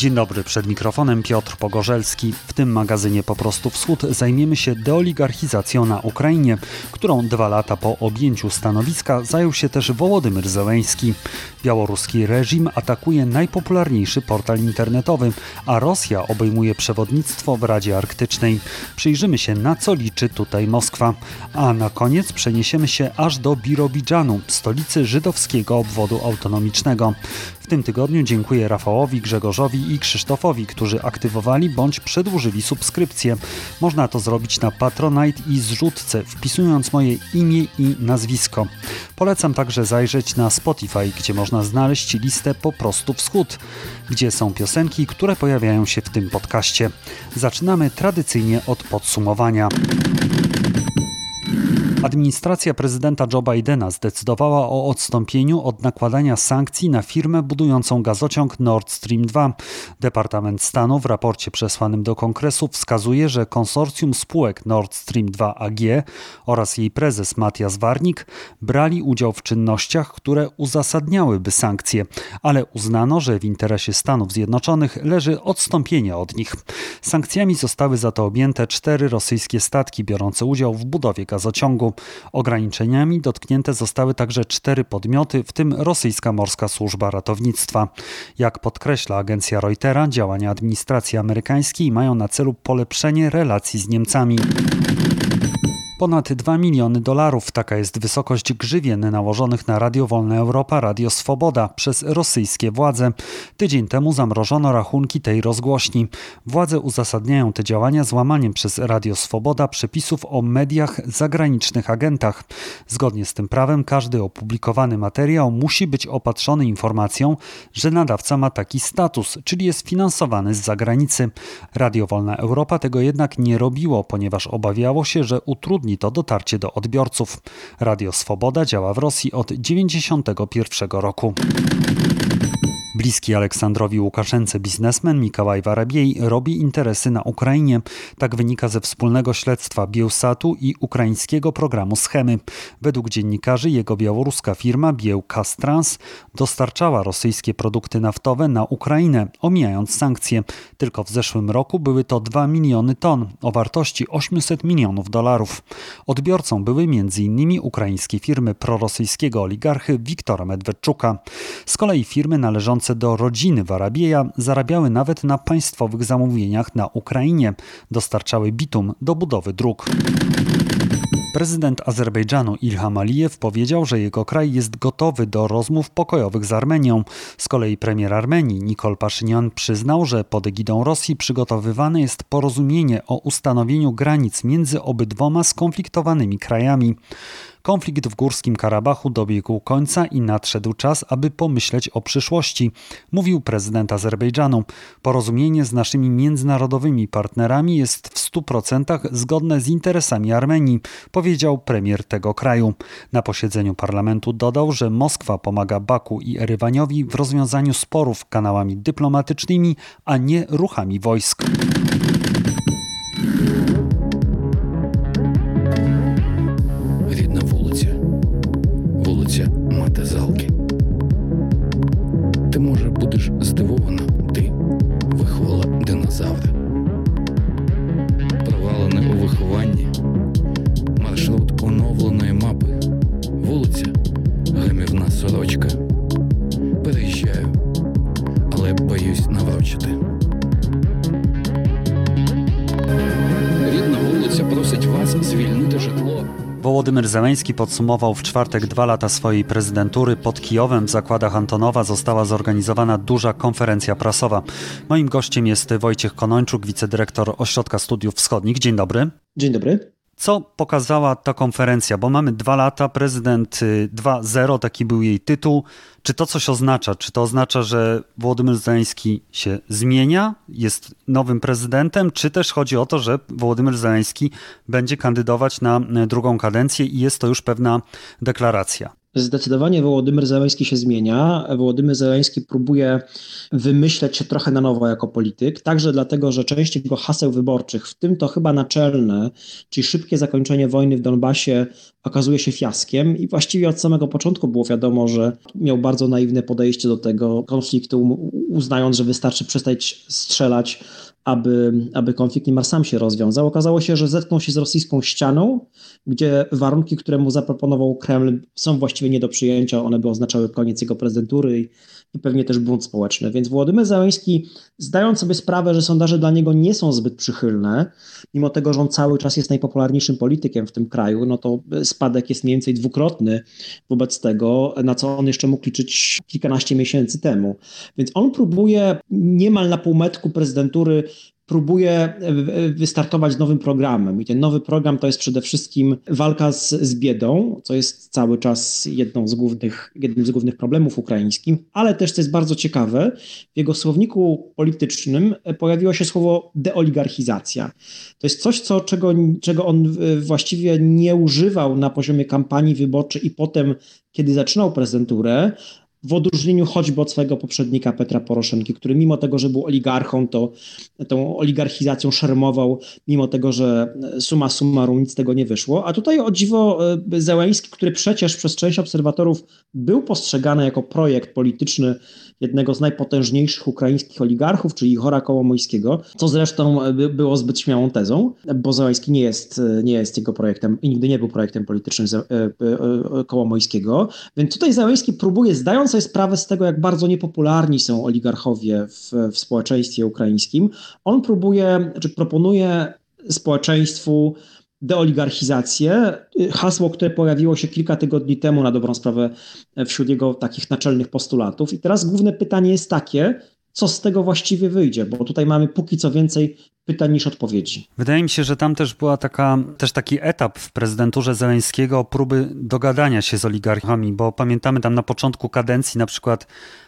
Dzień dobry, przed mikrofonem Piotr Pogorzelski. W tym magazynie Po prostu Wschód zajmiemy się deoligarchizacją na Ukrainie, którą dwa lata po objęciu stanowiska zajął się też Wołodymyr Zełęński. Białoruski reżim atakuje najpopularniejszy portal internetowy, a Rosja obejmuje przewodnictwo w Radzie Arktycznej. Przyjrzymy się na co liczy tutaj Moskwa. A na koniec przeniesiemy się aż do Birobidżanu, stolicy żydowskiego obwodu autonomicznego tym tygodniu dziękuję Rafałowi, Grzegorzowi i Krzysztofowi, którzy aktywowali bądź przedłużyli subskrypcję. Można to zrobić na Patronite i zrzutce, wpisując moje imię i nazwisko. Polecam także zajrzeć na Spotify, gdzie można znaleźć listę po prostu wschód, gdzie są piosenki, które pojawiają się w tym podcaście. Zaczynamy tradycyjnie od podsumowania. Administracja prezydenta Joe Bidena zdecydowała o odstąpieniu od nakładania sankcji na firmę budującą gazociąg Nord Stream 2. Departament Stanu w raporcie przesłanym do kongresu wskazuje, że konsorcjum spółek Nord Stream 2 AG oraz jej prezes Matias Warnik brali udział w czynnościach, które uzasadniałyby sankcje, ale uznano, że w interesie Stanów Zjednoczonych leży odstąpienie od nich. Sankcjami zostały za to objęte cztery rosyjskie statki biorące udział w budowie gazociągu. Ograniczeniami dotknięte zostały także cztery podmioty, w tym rosyjska morska służba ratownictwa. Jak podkreśla agencja Reutera, działania administracji amerykańskiej mają na celu polepszenie relacji z Niemcami. Ponad 2 miliony dolarów taka jest wysokość grzywien nałożonych na Radio Wolna Europa, Radio Swoboda przez rosyjskie władze. Tydzień temu zamrożono rachunki tej rozgłośni. Władze uzasadniają te działania złamaniem przez Radio Swoboda przepisów o mediach zagranicznych agentach. Zgodnie z tym prawem każdy opublikowany materiał musi być opatrzony informacją, że nadawca ma taki status, czyli jest finansowany z zagranicy. Radio Wolna Europa tego jednak nie robiło, ponieważ obawiało się, że utrudni utrudni to dotarcie do odbiorców. Radio Swoboda działa w Rosji od 1991 roku. Bliski Aleksandrowi Łukaszence biznesmen Mikołaj Warabiej robi interesy na Ukrainie. Tak wynika ze wspólnego śledztwa Bielsatu i ukraińskiego programu Schemy. Według dziennikarzy jego białoruska firma Bielkastrans dostarczała rosyjskie produkty naftowe na Ukrainę, omijając sankcje. Tylko w zeszłym roku były to 2 miliony ton o wartości 800 milionów dolarów. Odbiorcą były m.in. ukraińskie firmy prorosyjskiego oligarchy Wiktora Medwedczuka. Z kolei firmy należące do rodziny Warabieja zarabiały nawet na państwowych zamówieniach na Ukrainie, dostarczały bitum do budowy dróg. Prezydent Azerbejdżanu Ilham Alijew powiedział, że jego kraj jest gotowy do rozmów pokojowych z Armenią. Z kolei premier Armenii Nikol Paszynian przyznał, że pod egidą Rosji przygotowywane jest porozumienie o ustanowieniu granic między obydwoma skonfliktowanymi krajami. Konflikt w Górskim Karabachu dobiegł końca i nadszedł czas, aby pomyśleć o przyszłości, mówił prezydent Azerbejdżanu. Porozumienie z naszymi międzynarodowymi partnerami jest w 100% zgodne z interesami Armenii, powiedział premier tego kraju. Na posiedzeniu parlamentu dodał, że Moskwa pomaga Baku i Erywaniowi w rozwiązaniu sporów kanałami dyplomatycznymi, a nie ruchami wojsk. будеш здивована, ти виховала динозавра. Провалене у вихованні, маршрут оновленої мапи, вулиця, гримівна сорочка. Переїжджаю, але боюсь наврочити. Рідна вулиця просить вас звільнити житло. Wołodymyr Zełęński podsumował w czwartek dwa lata swojej prezydentury. Pod Kijowem w zakładach Antonowa została zorganizowana duża konferencja prasowa. Moim gościem jest Wojciech Konończuk, wicedyrektor Ośrodka Studiów Wschodnich. Dzień dobry. Dzień dobry. Co pokazała ta konferencja? Bo mamy dwa lata, prezydent 2.0, y, taki był jej tytuł. Czy to coś oznacza? Czy to oznacza, że Władimir Zeleński się zmienia, jest nowym prezydentem, czy też chodzi o to, że Władimir Zeleński będzie kandydować na y, drugą kadencję i jest to już pewna deklaracja? Zdecydowanie Wołodymyr Zeleński się zmienia. Wołodymyr Zeleński próbuje wymyśleć się trochę na nowo jako polityk, także dlatego, że część jego haseł wyborczych, w tym to chyba naczelne, czyli szybkie zakończenie wojny w Donbasie, okazuje się fiaskiem i właściwie od samego początku było wiadomo, że miał bardzo naiwne podejście do tego konfliktu, uznając, że wystarczy przestać strzelać aby, aby konflikt niemal sam się rozwiązał. Okazało się, że zetknął się z rosyjską ścianą, gdzie warunki, które mu zaproponował Kreml, są właściwie nie do przyjęcia. One by oznaczały koniec jego prezydentury i, pewnie też bunt społeczny. Więc Władimir Załęski, zdając sobie sprawę, że sondaże dla niego nie są zbyt przychylne, mimo tego, że on cały czas jest najpopularniejszym politykiem w tym kraju, no to spadek jest mniej więcej dwukrotny wobec tego, na co on jeszcze mógł liczyć kilkanaście miesięcy temu. Więc on próbuje niemal na półmetku prezydentury próbuje wystartować nowym programem. I ten nowy program to jest przede wszystkim walka z, z biedą, co jest cały czas jedną z głównych, jednym z głównych problemów ukraińskich, ale też, co jest bardzo ciekawe, w jego słowniku politycznym pojawiło się słowo deoligarchizacja. To jest coś, co, czego, czego on właściwie nie używał na poziomie kampanii wyborczej i potem, kiedy zaczynał prezydenturę, w odróżnieniu choćby od swojego poprzednika Petra Poroszenki, który mimo tego, że był oligarchą, to tą oligarchizacją szermował, mimo tego, że suma summarum nic z tego nie wyszło. A tutaj o dziwo e, Zełęński, który przecież przez część obserwatorów był postrzegany jako projekt polityczny jednego z najpotężniejszych ukraińskich oligarchów, czyli Chora Kołomojskiego, co zresztą e, było zbyt śmiałą tezą, bo Zełański nie jest, e, nie jest jego projektem i nigdy nie był projektem politycznym e, Kołomojskiego. Więc tutaj Zełański próbuje, zdając sobie sprawę z tego, jak bardzo niepopularni są oligarchowie w, w społeczeństwie ukraińskim, on próbuje, czy proponuje społeczeństwu deoligarchizację. Hasło, które pojawiło się kilka tygodni temu na dobrą sprawę wśród jego takich naczelnych postulatów. I teraz główne pytanie jest takie, co z tego właściwie wyjdzie, bo tutaj mamy póki co więcej pytań niż odpowiedzi. Wydaje mi się, że tam też była taka, też taki etap w prezydenturze Zeleńskiego próby dogadania się z oligarchami, bo pamiętamy tam na początku kadencji na przykład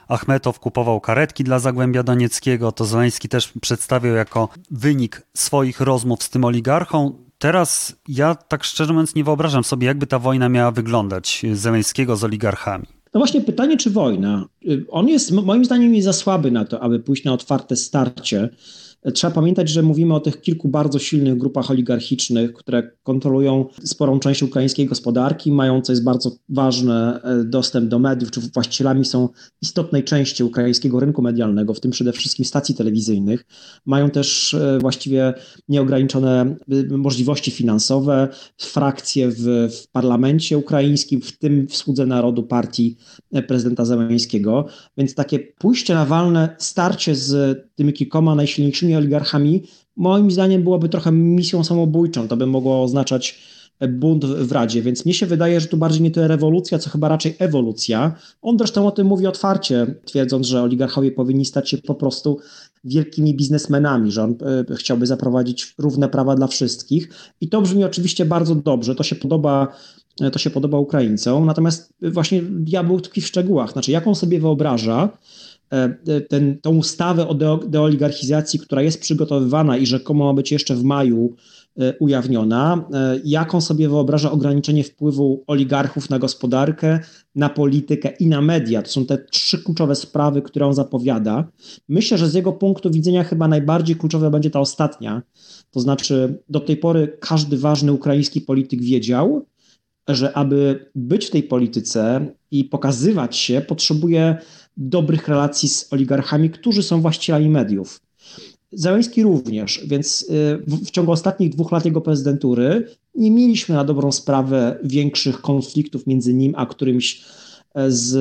Achmetow kupował karetki dla Zagłębia Donieckiego, to Zeleński też przedstawiał jako wynik swoich rozmów z tym oligarchą. Teraz ja tak szczerze mówiąc nie wyobrażam sobie, jakby ta wojna miała wyglądać Zeleńskiego z oligarchami. No właśnie pytanie, czy wojna? On jest moim zdaniem jest za słaby na to, aby pójść na otwarte starcie Trzeba pamiętać, że mówimy o tych kilku bardzo silnych grupach oligarchicznych, które kontrolują sporą część ukraińskiej gospodarki, mają, co jest bardzo ważne, e, dostęp do mediów, czy właścicielami są istotnej części ukraińskiego rynku medialnego, w tym przede wszystkim stacji telewizyjnych. Mają też e, właściwie nieograniczone e, możliwości finansowe, frakcje w, w parlamencie ukraińskim, w tym w Słudze Narodu partii prezydenta Zeleńskiego. Więc takie pójście na walne starcie z tymi kilkoma najsilniejszymi oligarchami, moim zdaniem byłoby trochę misją samobójczą. To by mogło oznaczać bunt w Radzie, więc mnie się wydaje, że tu bardziej nie to rewolucja, co chyba raczej ewolucja. On zresztą o tym mówi otwarcie, twierdząc, że oligarchowie powinni stać się po prostu wielkimi biznesmenami, że on e, chciałby zaprowadzić równe prawa dla wszystkich. I to brzmi oczywiście bardzo dobrze, to się podoba e, to się podoba Ukraińcom, natomiast właśnie diabeł tkwi w szczegółach. Znaczy, jak on sobie wyobraża, ten, tą ustawę o deoligarchizacji, która jest przygotowywana i rzekomo ma być jeszcze w maju e, ujawniona, jaką sobie wyobraża ograniczenie wpływu oligarchów na gospodarkę, na politykę i na media. To są te trzy kluczowe sprawy, które on zapowiada. Myślę, że z jego punktu widzenia chyba najbardziej kluczowa będzie ta ostatnia. To znaczy, do tej pory każdy ważny ukraiński polityk wiedział, że aby być w tej polityce i pokazywać się, potrzebuje dobrych relacji z oligarchami, którzy są właścicielami mediów. Załęski również, więc y, w ciągu ostatnich dwóch lat jego prezydentury nie mieliśmy na dobrą sprawę większych konfliktów między nim a którymś z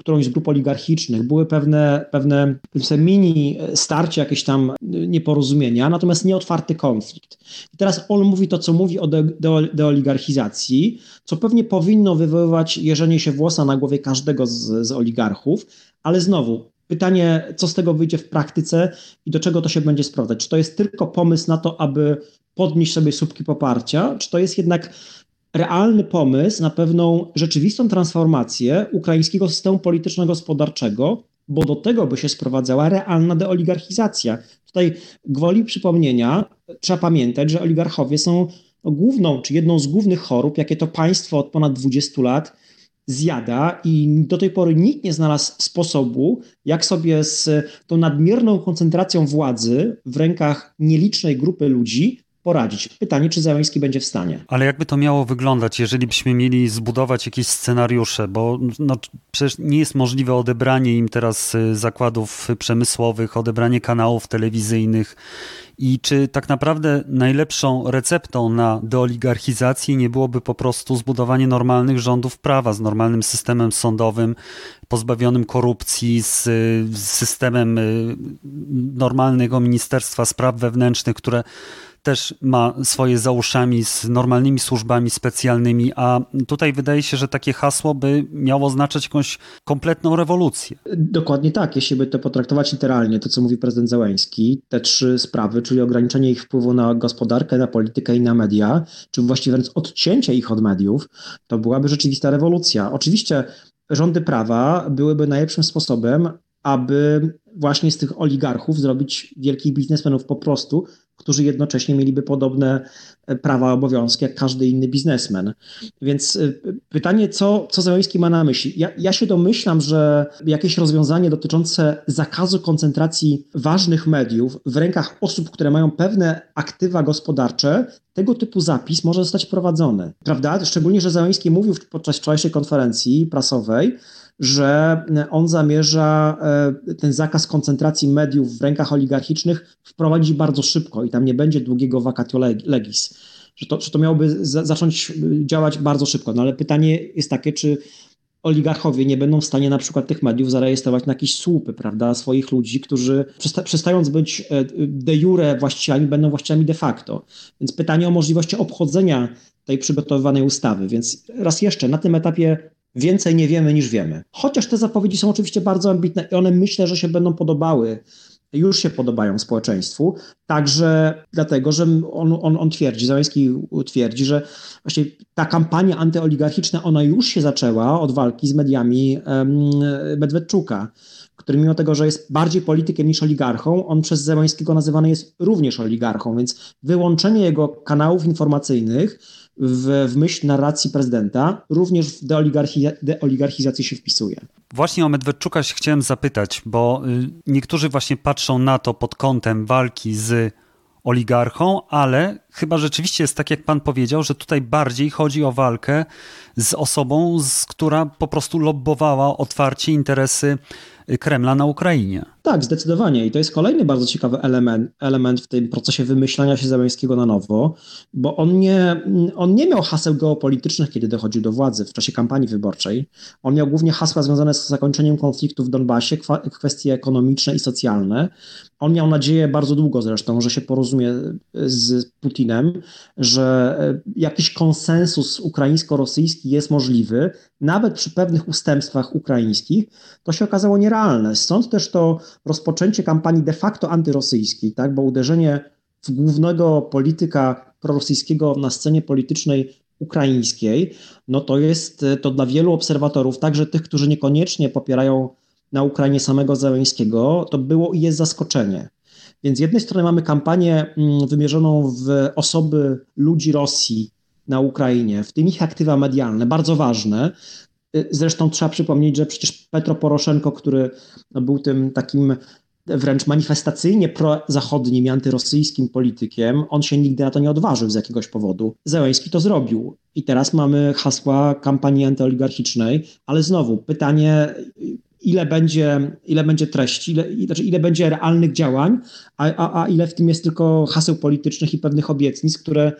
którąś z grup oligarchicznych. Były pewne, pewne mini starcie, jakieś tam nieporozumienia, natomiast nie otwarty konflikt. I teraz on mówi to, co mówi o de, de, deoligarchizacji, co pewnie powinno wywoływać jeżenie się włosa na głowie każdego z, z oligarchów, ale znowu, pytanie, co z tego wyjdzie w praktyce i do czego to się będzie sprawdzać. Czy to jest tylko pomysł na to, aby podnieść sobie słupki poparcia, czy to jest jednak realny pomysł na pewną rzeczywistą transformację ukraińskiego systemu polityczno-gospodarczego, bo do tego by się sprowadzała realna deoligarchizacja. Tutaj gwoli przypomnienia trzeba pamiętać, że oligarchowie są główną, czy jedną z głównych chorób, jakie to państwo od ponad 20 lat zjada i do tej pory nikt nie znalazł sposobu, jak sobie z tą nadmierną koncentracją władzy w rękach nielicznej grupy ludzi poradzić. Pytanie, czy Załęski będzie w stanie. Ale jakby to miało wyglądać, jeżeli byśmy mieli zbudować jakieś scenariusze, bo no, przecież nie jest możliwe odebranie im teraz y, zakładów przemysłowych, odebranie kanałów telewizyjnych i czy tak naprawdę najlepszą receptą na deoligarchizację nie byłoby po prostu zbudowanie normalnych rządów prawa z normalnym systemem sądowym, pozbawionym korupcji, z, z systemem y, normalnego Ministerstwa Spraw Wewnętrznych, które też ma swoje za uszami z normalnymi służbami specjalnymi, a tutaj wydaje się, że takie hasło by miało oznaczać jakąś kompletną rewolucję. Dokładnie tak, jeśli by to potraktować literalnie, to co mówi prezydent Zełański, te trzy sprawy, czyli ograniczenie ich wpływu na gospodarkę, na politykę i na media, czy właściwie wręcz odcięcie ich od mediów, to byłaby rzeczywista rewolucja. Oczywiście rządy prawa byłyby najlepszym sposobem, aby właśnie z tych oligarchów zrobić wielkich biznesmenów po prostu, którzy jednocześnie mieliby podobne e, prawa, obowiązki jak każdy inny biznesmen. Więc e, pytanie, co, co Zeleński ma na myśli? Ja, ja się domyślam, że jakieś rozwiązanie dotyczące zakazu koncentracji ważnych mediów w rękach osób, które mają pewne aktywa gospodarcze, tego typu zapis może zostać wprowadzony. Prawda? Szczególnie, że Zeleński mówił podczas wczorajszej konferencji prasowej, że on zamierza e, ten zakaz koncentracji mediów w rękach oligarchicznych wprowadzić bardzo szybko i tam nie będzie długiego vacatio legis. Że to, że to miałoby zacząć działać bardzo szybko. No ale pytanie jest takie, czy oligarchowie nie będą w stanie na przykład tych mediów zarejestrować na jakieś słupy, prawda, swoich ludzi, którzy przestając być e, de jure właścicielami, będą właścicielami de facto. Więc pytanie o możliwości obchodzenia tej przygotowywanej ustawy. Więc raz jeszcze, na tym etapie Więcej nie wiemy niż wiemy. Chociaż te zapowiedzi są oczywiście bardzo ambitne i one myślę, że się będą podobały już się podobają społeczeństwu, także dlatego, że on, on, on twierdzi, Załęski twierdzi, że właśnie ta kampania antyoligarchiczna, ona już się zaczęła od walki z mediami Medwedczuka, który mimo tego, że jest bardziej politykiem niż oligarchą, on przez Załęskiego nazywany jest również oligarchą, więc wyłączenie jego kanałów informacyjnych w, w myśl narracji prezydenta również w deoligarchi, deoligarchizację się wpisuje. Właśnie o Medwedczuka się chciałem zapytać, bo y, niektórzy właśnie patrzą na to pod kątem walki z oligarchą, ale chyba rzeczywiście jest tak, jak pan powiedział, że tutaj bardziej chodzi o walkę z osobą, z, która po prostu lobbowała otwarcie interesy Kremla na Ukrainie. Tak, zdecydowanie. I to jest kolejny bardzo ciekawy element, element w tym procesie wymyślania się Zeleńskiego na nowo, bo on nie, on nie miał haseł geopolitycznych, kiedy dochodził do władzy w czasie kampanii wyborczej. On miał głównie hasła związane z zakończeniem konfliktu w Donbasie, kwestie ekonomiczne i socjalne. On miał nadzieję bardzo długo zresztą, że się porozumie z Putinem, że e, jakiś konsensus ukraińsko-rosyjski jest możliwy, nawet przy pewnych ustępstwach ukraińskich. To się okazało nierealne. Stąd też to rozpoczęcie kampanii de facto antyrosyjskiej, tak? bo uderzenie w głównego polityka prorosyjskiego na scenie politycznej ukraińskiej, no to jest to dla wielu obserwatorów, także tych, którzy niekoniecznie popierają na Ukrainie samego Zeleńskiego, to było i jest zaskoczenie. Więc z jednej strony mamy kampanię mm, wymierzoną w osoby ludzi Rosji na Ukrainie, w tym ich aktywa medialne, bardzo ważne, Y, zresztą trzeba przypomnieć, że przecież Petro Poroszenko, który no, był tym takim wręcz manifestacyjnie prozachodnim i antyrosyjskim politykiem, on się nigdy na to nie odważył z jakiegoś powodu. Zełęski to zrobił. I teraz mamy hasła kampanii antyoligarchicznej, ale znowu pytanie, ile będzie, ile będzie treści, ile, znaczy ile będzie realnych działań, a, a, a ile w tym jest tylko haseł politycznych i pewnych obietnic, które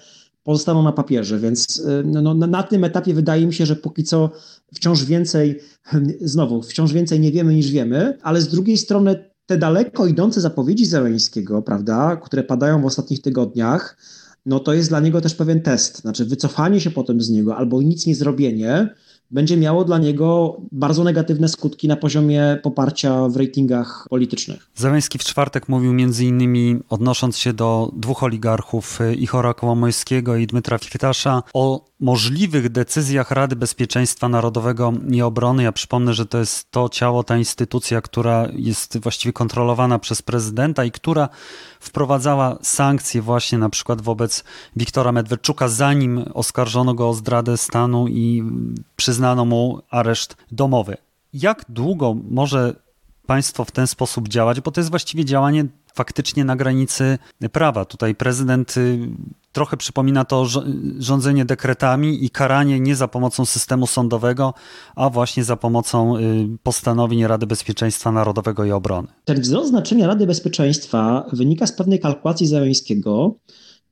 pozostaną na papierze, więc y, no, no, na tym etapie wydaje mi się, że póki co wciąż więcej, znowu, wciąż więcej nie wiemy niż wiemy, ale z drugiej strony te daleko idące zapowiedzi Zeleńskiego, prawda, które padają w ostatnich tygodniach, no to jest dla niego też pewien test, znaczy wycofanie się potem z niego albo nic nie zrobienie, będzie miało dla niego bardzo negatywne skutki na poziomie poparcia w ratingach politycznych. Zeleński w czwartek mówił innymi, odnosząc się do dwóch oligarchów, y, Ichora Kołomojskiego i Dmytra Firtasza, o możliwych decyzjach Rady Bezpieczeństwa Narodowego i Obrony. Ja przypomnę, że to jest to ciało, ta instytucja, która jest właściwie kontrolowana przez prezydenta i która wprowadzała sankcje właśnie na przykład wobec Wiktora Medwedczuka, zanim oskarżono go o zdradę stanu i przyznano mu areszt domowy. Jak długo może państwo w ten sposób działać? Bo to jest właściwie działanie faktycznie na granicy prawa. Tutaj prezydent y, trochę przypomina to rządzenie dekretami i karanie nie za pomocą systemu sądowego, a właśnie za pomocą y, postanowień Rady Bezpieczeństwa Narodowego i Obrony. Ten wzrost znaczenia Rady Bezpieczeństwa wynika z pewnej kalkulacji Zeleńskiego,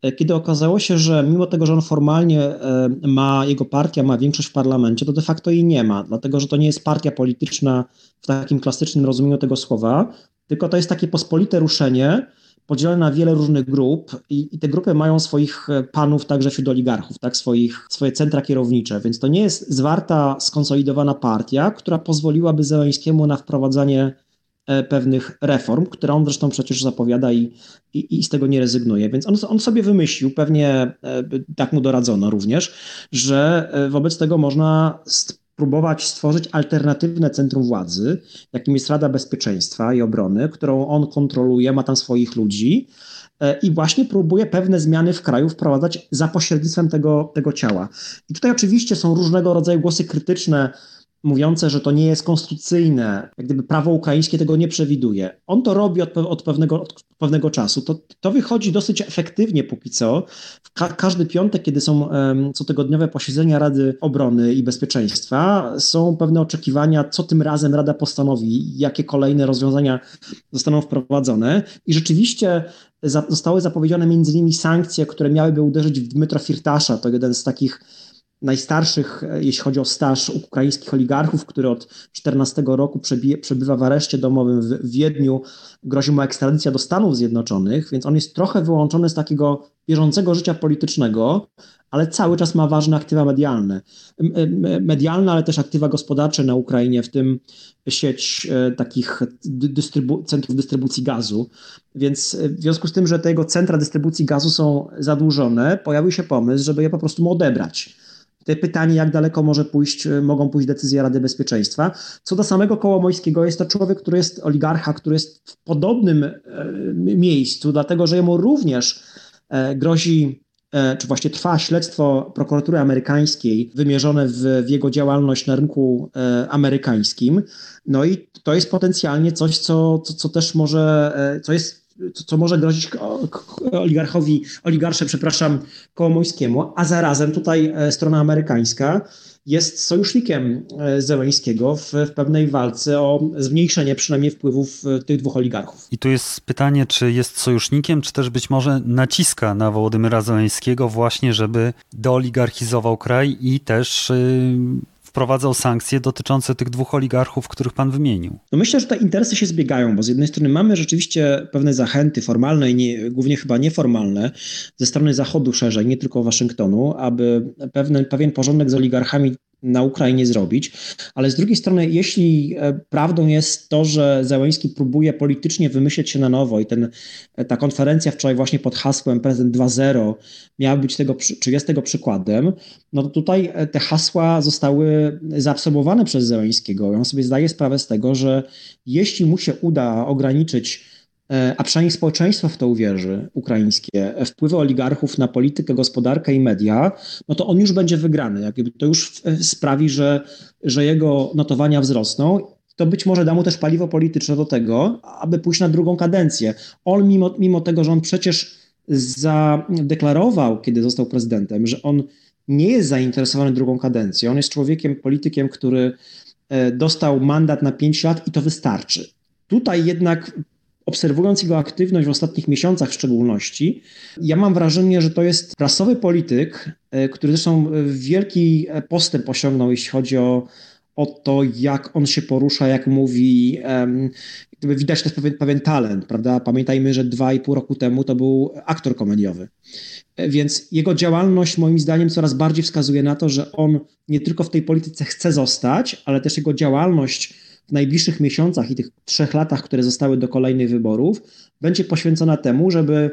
e, kiedy okazało się, że mimo tego, że on formalnie e, ma, jego partia ma większość w parlamencie, to de facto jej nie ma, dlatego że to nie jest partia polityczna w takim klasycznym rozumieniu tego słowa, tylko to jest takie pospolite ruszenie, podzielone na wiele różnych grup i, i, te grupy mają swoich e, panów także wśród oligarchów, tak, swoich, swoje centra kierownicze, więc to nie jest zwarta, skonsolidowana partia, która pozwoliłaby Zeleńskiemu na wprowadzanie e, pewnych reform, które on zresztą przecież zapowiada i, i, i z tego nie rezygnuje. Więc on, on sobie wymyślił, pewnie e, tak mu doradzono również, że wobec tego można próbować stworzyć alternatywne centrum władzy, jakim jest Rada Bezpieczeństwa i Obrony, którą on kontroluje, ma tam swoich ludzi e, i właśnie próbuje pewne zmiany w kraju wprowadzać za pośrednictwem tego, tego ciała. I tutaj oczywiście są różnego rodzaju głosy krytyczne, mówiące, że to nie jest konstytucyjne, jak gdyby prawo ukraińskie tego nie przewiduje. On to robi od, od, pewnego, od pewnego czasu. To, to wychodzi dosyć efektywnie póki co. Ka każdy piątek, kiedy są um, cotygodniowe posiedzenia Rady Obrony i Bezpieczeństwa, są pewne oczekiwania, co tym razem Rada postanowi, jakie kolejne rozwiązania zostaną wprowadzone. I rzeczywiście za zostały zapowiedziane między innymi sankcje, które miałyby uderzyć w Dmytra Firtasza, to jeden z takich najstarszych, e, jeśli chodzi o staż ukraińskich oligarchów, który od 14 roku przebywa w areszcie domowym w Wiedniu, grozi mu ekstradycja do Stanów Zjednoczonych, więc on jest trochę wyłączony z takiego bieżącego życia politycznego, ale cały czas ma ważne aktywa medialne. Medialne, ale też aktywa gospodarcze na Ukrainie, w tym sieć e, takich dystrybu centrów dystrybucji gazu. Więc e, w związku z tym, że te jego centra dystrybucji gazu są zadłużone, pojawił się pomysł, żeby je po prostu mu odebrać te pytanie, jak daleko może pójść, e, mogą pójść decyzje Rady Bezpieczeństwa. Co do samego Kołomojskiego, jest to człowiek, który jest oligarcha, który jest w podobnym e, miejscu, dlatego że jemu również e, grozi czy właśnie trwa śledztwo prokuratury amerykańskiej wymierzone w, w, jego działalność na rynku amerykańskim. No i to jest potencjalnie coś, co, co, co też może, co jest co, co może grozić oligarchowi, oligarsze, przepraszam, Kołomońskiemu, a zarazem tutaj e, strona amerykańska jest sojusznikiem e, Zeleńskiego w, w, pewnej walce o zmniejszenie przynajmniej wpływów e, tych dwóch oligarchów. I tu jest pytanie, czy jest sojusznikiem, czy też być może naciska na Wołodymyra Zeleńskiego właśnie, żeby deoligarchizował kraj i też yy wprowadzał sankcje dotyczące tych dwóch oligarchów, których pan wymienił? No myślę, że te interesy się zbiegają, bo z jednej strony mamy rzeczywiście pewne zachęty formalne i nie, głównie chyba nieformalne ze strony Zachodu szerzej, nie tylko Waszyngtonu, aby pewne, pewien porządek z oligarchami na Ukrainie zrobić, ale z drugiej strony, jeśli e, prawdą jest to, że Zełenski próbuje politycznie wymyśleć się na nowo i ten, e, ta konferencja wczoraj właśnie pod hasłem Prezydent 2.0 miała być tego, czy jest tego przykładem, no to tutaj e, te hasła zostały zaabsorbowane przez Zełenskiego. On sobie zdaje sprawę z tego, że jeśli mu się uda ograniczyć a przynajmniej społeczeństwo w to uwierzy, ukraińskie, e, wpływy oligarchów na politykę, gospodarkę i media, no to on już będzie wygrany. Jakby to już e, sprawi, że, że jego notowania wzrosną. To być może da mu też paliwo polityczne do tego, aby pójść na drugą kadencję. On, mimo, mimo tego, że on przecież zadeklarował, kiedy został prezydentem, że on nie jest zainteresowany drugą kadencją, on jest człowiekiem, politykiem, który dostał mandat na pięć lat i to wystarczy. Tutaj jednak obserwując jego aktywność w ostatnich miesiącach w szczególności, ja mam wrażenie, że to jest prasowy polityk, e, który zresztą wielki postęp osiągnął, jeśli chodzi o, o to, jak on się porusza, jak mówi. Widać też pewien, pewien talent, prawda? Pamiętajmy, że dwa i pół roku temu to był aktor komediowy. E, więc jego działalność, moim zdaniem, coraz bardziej wskazuje na to, że on nie tylko w tej polityce chce zostać, ale też jego działalność najbliższych miesiącach i tych trzech latach, które zostały do kolejnych wyborów, będzie poświęcona temu, żeby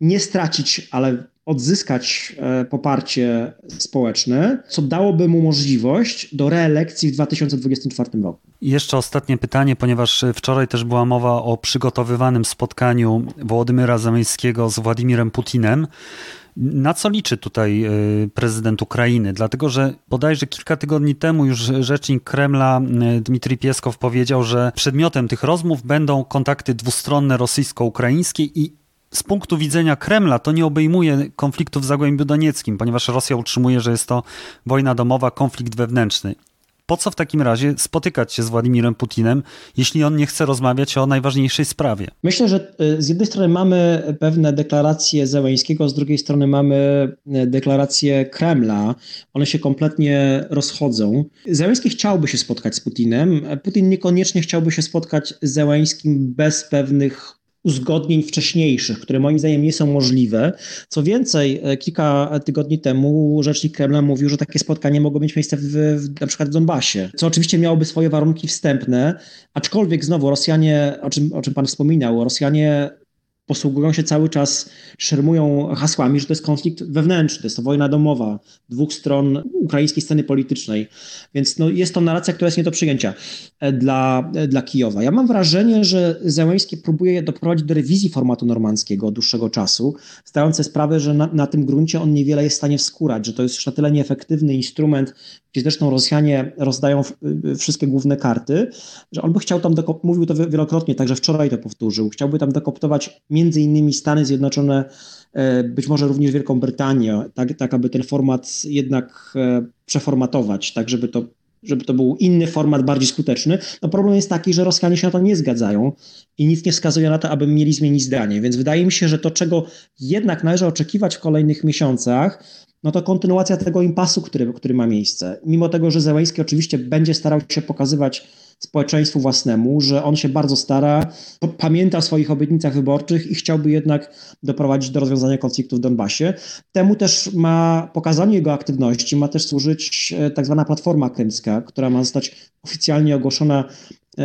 nie stracić, ale odzyskać e, poparcie społeczne, co dałoby mu możliwość do reelekcji w 2024 roku. Jeszcze ostatnie pytanie, ponieważ wczoraj też była mowa o przygotowywanym spotkaniu Wołodymyra Zeleńskiego z Władimirem Putinem. Na co liczy tutaj e, prezydent Ukrainy? Dlatego, że bodajże kilka tygodni temu już rzecznik Kremla e, Dmitrij Pieskow powiedział, że przedmiotem tych rozmów będą kontakty dwustronne rosyjsko-ukraińskie i z punktu widzenia Kremla to nie obejmuje konfliktu w Zagłębiu Donieckim, ponieważ Rosja utrzymuje, że jest to wojna domowa, konflikt wewnętrzny. Po co w takim razie spotykać się z Władimirem Putinem, jeśli on nie chce rozmawiać o najważniejszej sprawie? Myślę, że y, z jednej strony mamy pewne deklaracje Zełańskiego, z drugiej strony mamy y, deklaracje Kremla. One się kompletnie rozchodzą. Zełański chciałby się spotkać z Putinem. Putin niekoniecznie chciałby się spotkać z Zełańskim bez pewnych uzgodnień wcześniejszych, które moim zdaniem nie są możliwe. Co więcej, e, kilka tygodni temu rzecznik Kremla mówił, że takie spotkanie mogło mieć miejsce w, w, na przykład w Donbasie, co oczywiście miałoby swoje warunki wstępne, aczkolwiek znowu Rosjanie, o czym, o czym pan wspominał, Rosjanie posługują się cały czas, szermują hasłami, że to jest konflikt wewnętrzny, to jest to wojna domowa dwóch stron ukraińskiej sceny politycznej. Więc no, jest to narracja, która jest nie do przyjęcia e, dla, e, dla Kijowa. Ja mam wrażenie, że Zełęński próbuje doprowadzić do rewizji formatu normandzkiego od dłuższego czasu, zdając sobie sprawę, że na, na tym gruncie on niewiele jest w stanie wskórać, że to jest już na tyle nieefektywny instrument, gdzie zresztą Rosjanie rozdają wszystkie główne karty, że on by chciał tam, mówił to wielokrotnie, także wczoraj to powtórzył, chciałby tam dekoptować między innymi Stany Zjednoczone, e, być może również Wielką Brytanię, tak, tak aby ten format jednak e, przeformatować, tak żeby to żeby to był inny format, bardziej skuteczny. No problem jest taki, że Rosjanie się na to nie zgadzają i nic nie wskazuje na to, aby mieli zmienić zdanie. Więc wydaje mi się, że to, czego jednak należy oczekiwać w kolejnych miesiącach, no to kontynuacja tego impasu, który, który ma miejsce. Mimo tego, że Zełęński oczywiście będzie starał się pokazywać społeczeństwu własnemu, że on się bardzo stara, pamięta o swoich obietnicach wyborczych i chciałby jednak doprowadzić do rozwiązania konfliktu w Donbasie. Temu też ma pokazanie jego aktywności, ma też służyć e, tak zwana Platforma Krymska, która ma zostać oficjalnie ogłoszona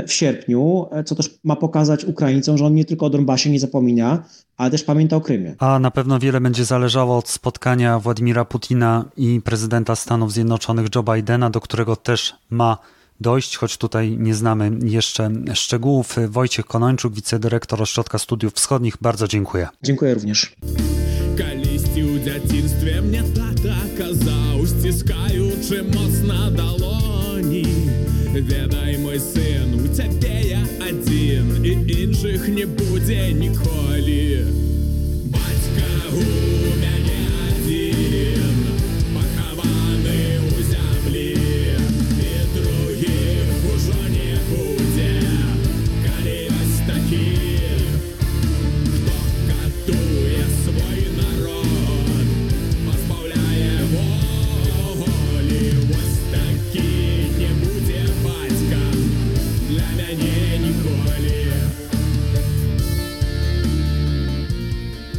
w sierpniu, e, co też ma pokazać Ukraińcom, że on nie tylko o Donbasie nie zapomina, ale też pamięta o Krymie. A na pewno wiele będzie zależało od spotkania Władimira Putina i prezydenta Stanów Zjednoczonych Joe Bidena, do którego też ma dojść, choć tutaj nie znamy jeszcze szczegółów. Wojciech Konończuk, wicedyrektor Ośrodka Studiów Wschodnich, bardzo dziękuję. Dziękuję również. Калісті у дитинстві мне тата казав, стискаючи моцно долоні. Ведай, мой син, Тебе я один, і інших не буде ніколи. Батька у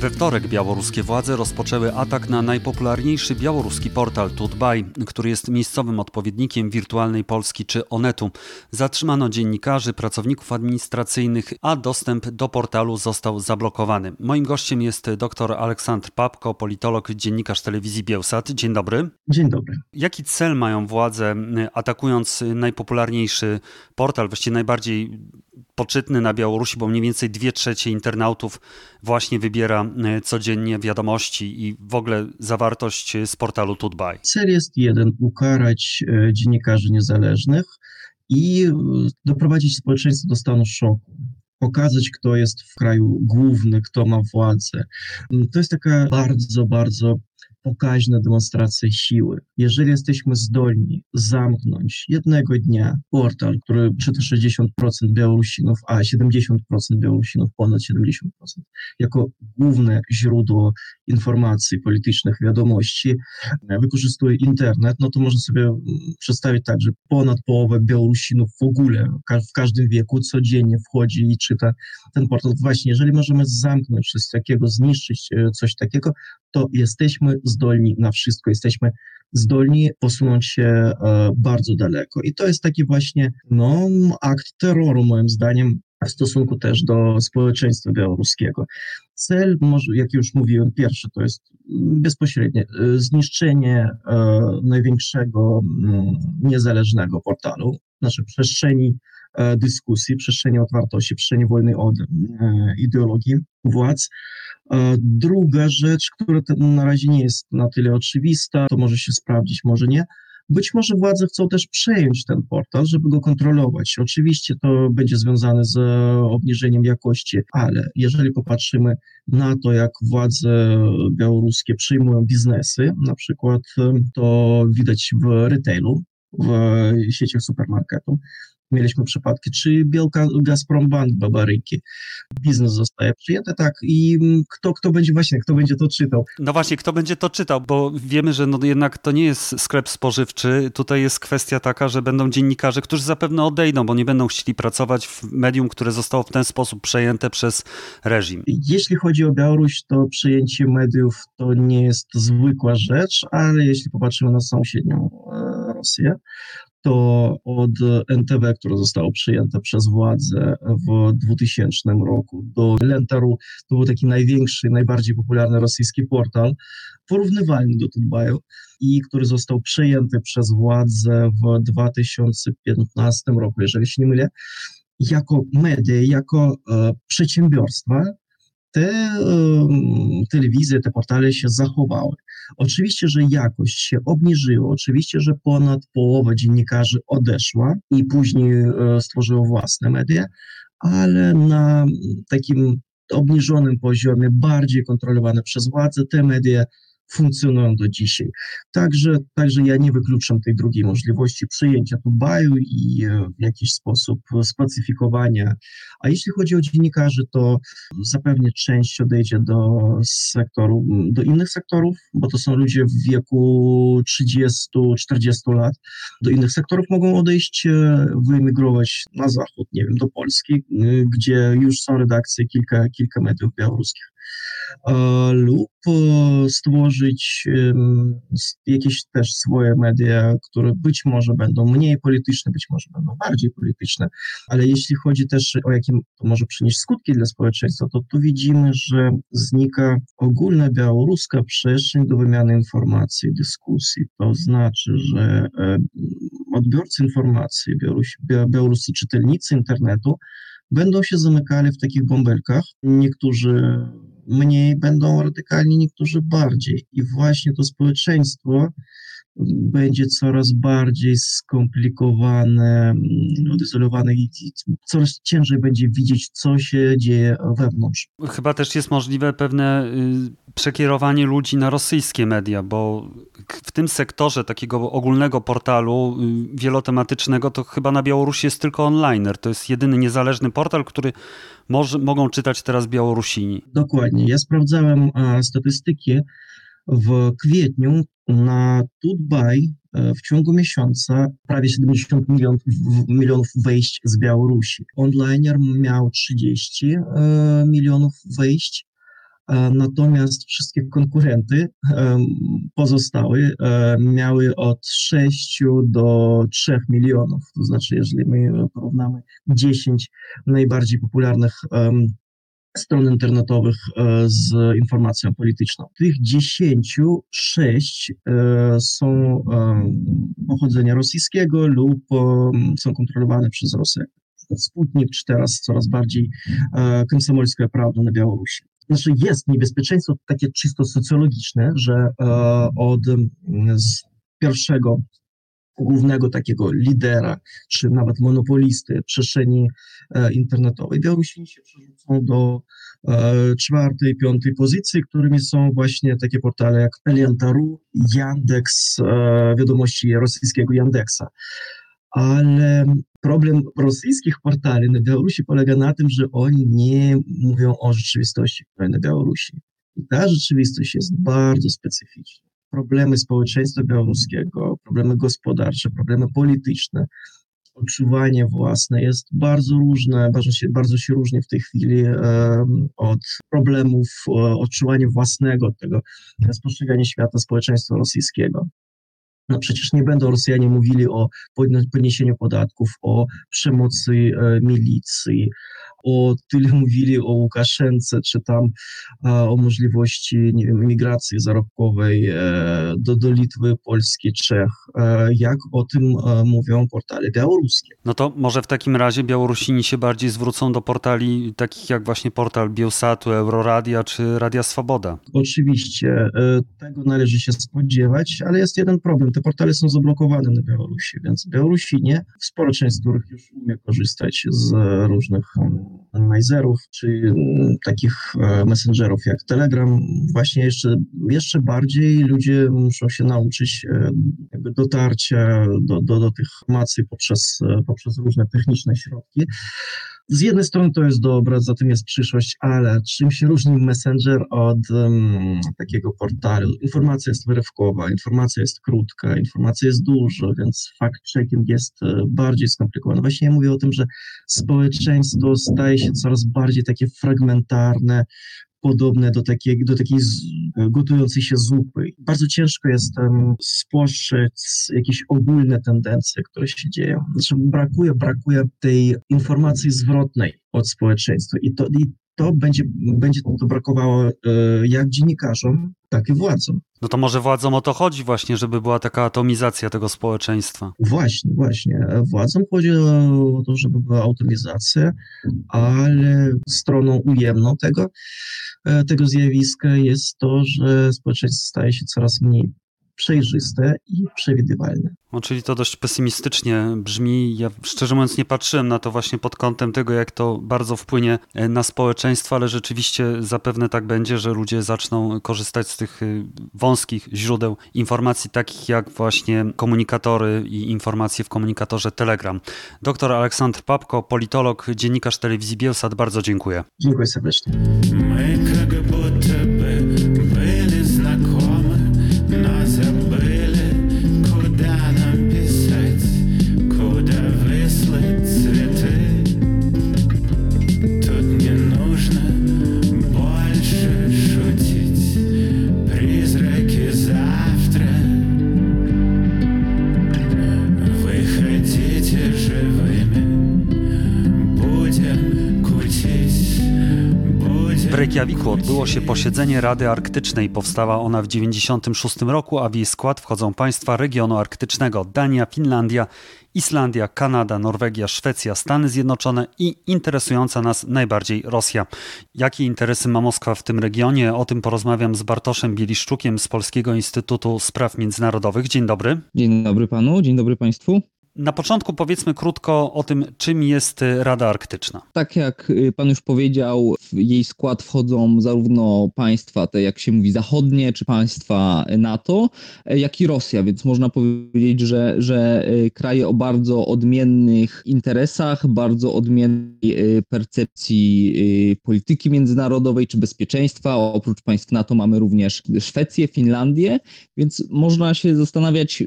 We wtorek białoruskie władze rozpoczęły atak na najpopularniejszy białoruski portal Tutbaj, który jest miejscowym odpowiednikiem wirtualnej Polski czy Onetu. Zatrzymano dziennikarzy, pracowników administracyjnych, a dostęp do portalu został zablokowany. Moim gościem jest dr Aleksandr Papko, politolog, dziennikarz telewizji Bielsat. Dzień dobry. Dzień dobry. Jaki cel mają władze atakując najpopularniejszy portal, właściwie najbardziej poczytny na Białorusi, bo mniej więcej dwie trzecie internautów właśnie wybiera e, codziennie wiadomości i w ogóle zawartość z portalu Tutbaj. Cel jest jeden, ukarać e, dziennikarzy niezależnych i e, doprowadzić społeczeństwo do stanu szoku pokazać, kto jest w kraju główny, kto ma władzę. To jest taka bardzo, bardzo pokaźna demonstracja siły. Jeżeli jesteśmy zdolni zamknąć jednego dnia portal, który czyta 60% Białorusinów, a 70% Białorusinów, ponad 70%, jako główne źródło informacji politycznych, wiadomości, wykorzystuje internet, no to można sobie mm, przedstawić tak, że ponad połowa Białorusinów w ogóle w każdym wieku codziennie wchodzi i czyta ten portal. Właśnie, jeżeli możemy zamknąć coś takiego, zniszczyć e, coś takiego, to jesteśmy zdolni na wszystko, jesteśmy zdolni posunąć się e, bardzo daleko. I to jest taki właśnie no, akt terroru, moim zdaniem, w stosunku też do społeczeństwa białoruskiego. Cel, może, jak już mówiłem, pierwszy to jest bezpośrednie zniszczenie największego mm, niezależnego portalu, naszej przestrzeni dyskusji, przestrzeni otwartości, przestrzeni wolnej od ideologii władz. Druga rzecz, która na razie nie jest na tyle oczywista, to może się sprawdzić, może nie, być może władze chcą też przejąć ten portal, żeby go kontrolować. Oczywiście to będzie związane z obniżeniem jakości, ale jeżeli popatrzymy na to, jak władze białoruskie przyjmują biznesy, na przykład, to widać w retailu, w sieciach supermarketów, Mieliśmy przypadki, czy Bielka Gazprom Bank Babaryki. Biznes zostaje przyjęty, tak, i kto, kto będzie właśnie, kto będzie to czytał. No właśnie, kto będzie to czytał, bo wiemy, że no jednak to nie jest sklep spożywczy. Tutaj jest kwestia taka, że będą dziennikarze, którzy zapewne odejdą, bo nie będą chcieli pracować w medium, które zostało w ten sposób przejęte przez reżim. Jeśli chodzi o Białoruś, to przejęcie mediów to nie jest zwykła rzecz, ale jeśli popatrzymy na sąsiednią e, Rosję, to od NTW, które zostało przyjęte przez władze w 2000 roku, do Lentaru, to był taki największy, najbardziej popularny rosyjski portal, porównywalny do Tutbaju i który został przejęty przez władze w 2015 roku, jeżeli się nie mylę, jako media, jako e, przedsiębiorstwa, te telewizje, te portale się zachowały. Oczywiście, że jakość się obniżyła, oczywiście, że ponad połowa dziennikarzy odeszła i później e, stworzyło własne media, ale na takim obniżonym poziomie, bardziej kontrolowane przez władze, te media funkcjonują do dzisiaj. Także, także ja nie wykluczam tej drugiej możliwości przyjęcia Dubaju i e, w jakiś sposób spacyfikowania. A jeśli chodzi o dziennikarzy, to zapewne część odejdzie do sektoru, do innych sektorów, bo to są ludzie w wieku 30-40 lat. Do innych sektorów mogą odejść, e, wyemigrować na zachód, nie wiem, do Polski, e, gdzie już są redakcje, kilka, kilka mediów białoruskich lub stworzyć jakieś też swoje media, które być może będą mniej polityczne, być może będą bardziej polityczne, ale jeśli chodzi też o jakie to może przynieść skutki dla społeczeństwa, to tu widzimy, że znika ogólna białoruska przestrzeń do wymiany informacji, dyskusji. To znaczy, że odbiorcy informacji, białoruscy czytelnicy internetu będą się zamykali w takich bąbelkach. Niektórzy mniej będą radykalni, niektórzy bardziej. I właśnie to społeczeństwo będzie coraz bardziej skomplikowane, mm, odizolowane i coraz ciężej będzie widzieć, co się dzieje wewnątrz. Chyba też jest możliwe pewne y, przekierowanie ludzi na rosyjskie media, bo w tym sektorze takiego ogólnego portalu y, wielotematycznego to chyba na Białorusi jest tylko onliner. To jest jedyny niezależny portal, który może, mogą czytać teraz Białorusini. Dokładnie. Ja sprawdzałem statystyki w kwietniu na Tutbaj e, w ciągu miesiąca prawie 70 milionów, milionów wejść z Białorusi. Onliner miał 30 e, milionów wejść, e, natomiast wszystkie konkurenty pozostałe miały od 6 do 3 milionów. To znaczy, jeżeli my porównamy 10 najbardziej popularnych stron internetowych e, z informacją polityczną. Tych dziesięciu sześć e, są e, pochodzenia rosyjskiego lub są kontrolowane przez Rosję. Sputnik, czy teraz coraz bardziej komsomolska prawda na Białorusi. Znaczy jest niebezpieczeństwo takie czysto socjologiczne, że od pierwszego głównego takiego lidera, czy nawet monopolisty przestrzeni e, internetowej. Białorusini się przerzucą do e, czwartej, piątej pozycji, którymi są właśnie takie portale jak Eliantaru, Yandex, e, wiadomości rosyjskiego Yandeksa. Ale problem rosyjskich portali na Białorusi polega na tym, że oni nie mówią o rzeczywistości, która na Białorusi. I ta rzeczywistość jest bardzo specyficzna problemy społeczeństwa białoruskiego, problemy gospodarcze, problemy polityczne, odczuwanie własne jest bardzo różne, bardzo się, bardzo się różni w tej chwili od problemów odczuwania własnego, tego postrzegania świata społeczeństwa rosyjskiego. No przecież nie będą Rosjanie mówili o podniesieniu podatków, o przemocy e, milicji, o tyle mówili o Łukaszence, czy tam o możliwości wiem, migracji zarobkowej do, do Litwy, Polski, Czech, jak o tym mówią portale białoruskie. No to może w takim razie Białorusini się bardziej zwrócą do portali takich jak właśnie portal Bielsatu, Euroradia czy Radia Swoboda. Oczywiście, tego należy się spodziewać, ale jest jeden problem. Te portale są zablokowane na Białorusi, więc Białorusini, sporo część z których już umie korzystać z różnych anonimizerów, czy takich e, messengerów jak Telegram, właśnie jeszcze, jeszcze bardziej ludzie muszą się nauczyć e, jakby dotarcia do, do, do tych informacji poprzez, e, poprzez różne techniczne środki. Z jednej strony to jest dobre, za tym jest przyszłość, ale czym się różni Messenger od um, takiego portalu? Informacja jest wyrywkowa, informacja jest krótka, informacja jest dużo, więc fact-checking jest bardziej skomplikowany. Właśnie ja mówię o tym, że społeczeństwo staje się coraz bardziej takie fragmentarne, podobne do takiej, do takiej gotującej się zupy. Bardzo ciężko jest um, spostrzec jakieś ogólne tendencje, które się dzieją. Znaczy brakuje, brakuje tej informacji zwrotnej od społeczeństwa i to, i to będzie, będzie to brakowało e, jak dziennikarzom, tak i władzom. No to może władzom o to chodzi właśnie, żeby była taka atomizacja tego społeczeństwa. Właśnie, właśnie. Władzom chodzi o to, żeby była atomizacja, ale stroną ujemną tego, e, tego zjawiska jest to, że społeczeństwo staje się coraz mniej przejrzyste i przewidywalne. No, czyli to dość pesymistycznie brzmi. Ja szczerze mówiąc nie patrzyłem na to właśnie pod kątem tego, jak to bardzo wpłynie e, na społeczeństwo, ale rzeczywiście zapewne tak będzie, że ludzie zaczną korzystać z tych e, wąskich źródeł informacji, takich jak właśnie komunikatory i informacje w komunikatorze Telegram. Doktor Aleksandr Papko, politolog, dziennikarz telewizji Bielsat, bardzo dziękuję. Dziękuję serdecznie. Reykjaviku odbyło się posiedzenie Rady Arktycznej. Powstała ona w 1996 roku, a w jej skład wchodzą państwa regionu arktycznego Dania, Finlandia, Islandia, Kanada, Norwegia, Szwecja, Stany Zjednoczone i interesująca nas najbardziej Rosja. Jakie interesy ma Moskwa w tym regionie? O tym porozmawiam z Bartoszem Bieliszczukiem z Polskiego Instytutu Spraw Międzynarodowych. Dzień dobry. Dzień dobry panu, dzień dobry państwu. Na początku powiedzmy krótko o tym, czym jest Rada Arktyczna. Tak jak y, pan już powiedział, w jej skład wchodzą zarówno państwa te, jak się mówi, zachodnie, czy państwa NATO, e, jak i Rosja, więc można powiedzieć, że, że y, kraje o bardzo odmiennych interesach, bardzo odmiennej y, percepcji polityki międzynarodowej czy bezpieczeństwa. Oprócz państw NATO mamy również Szwecję, Finlandię, więc można się zastanawiać,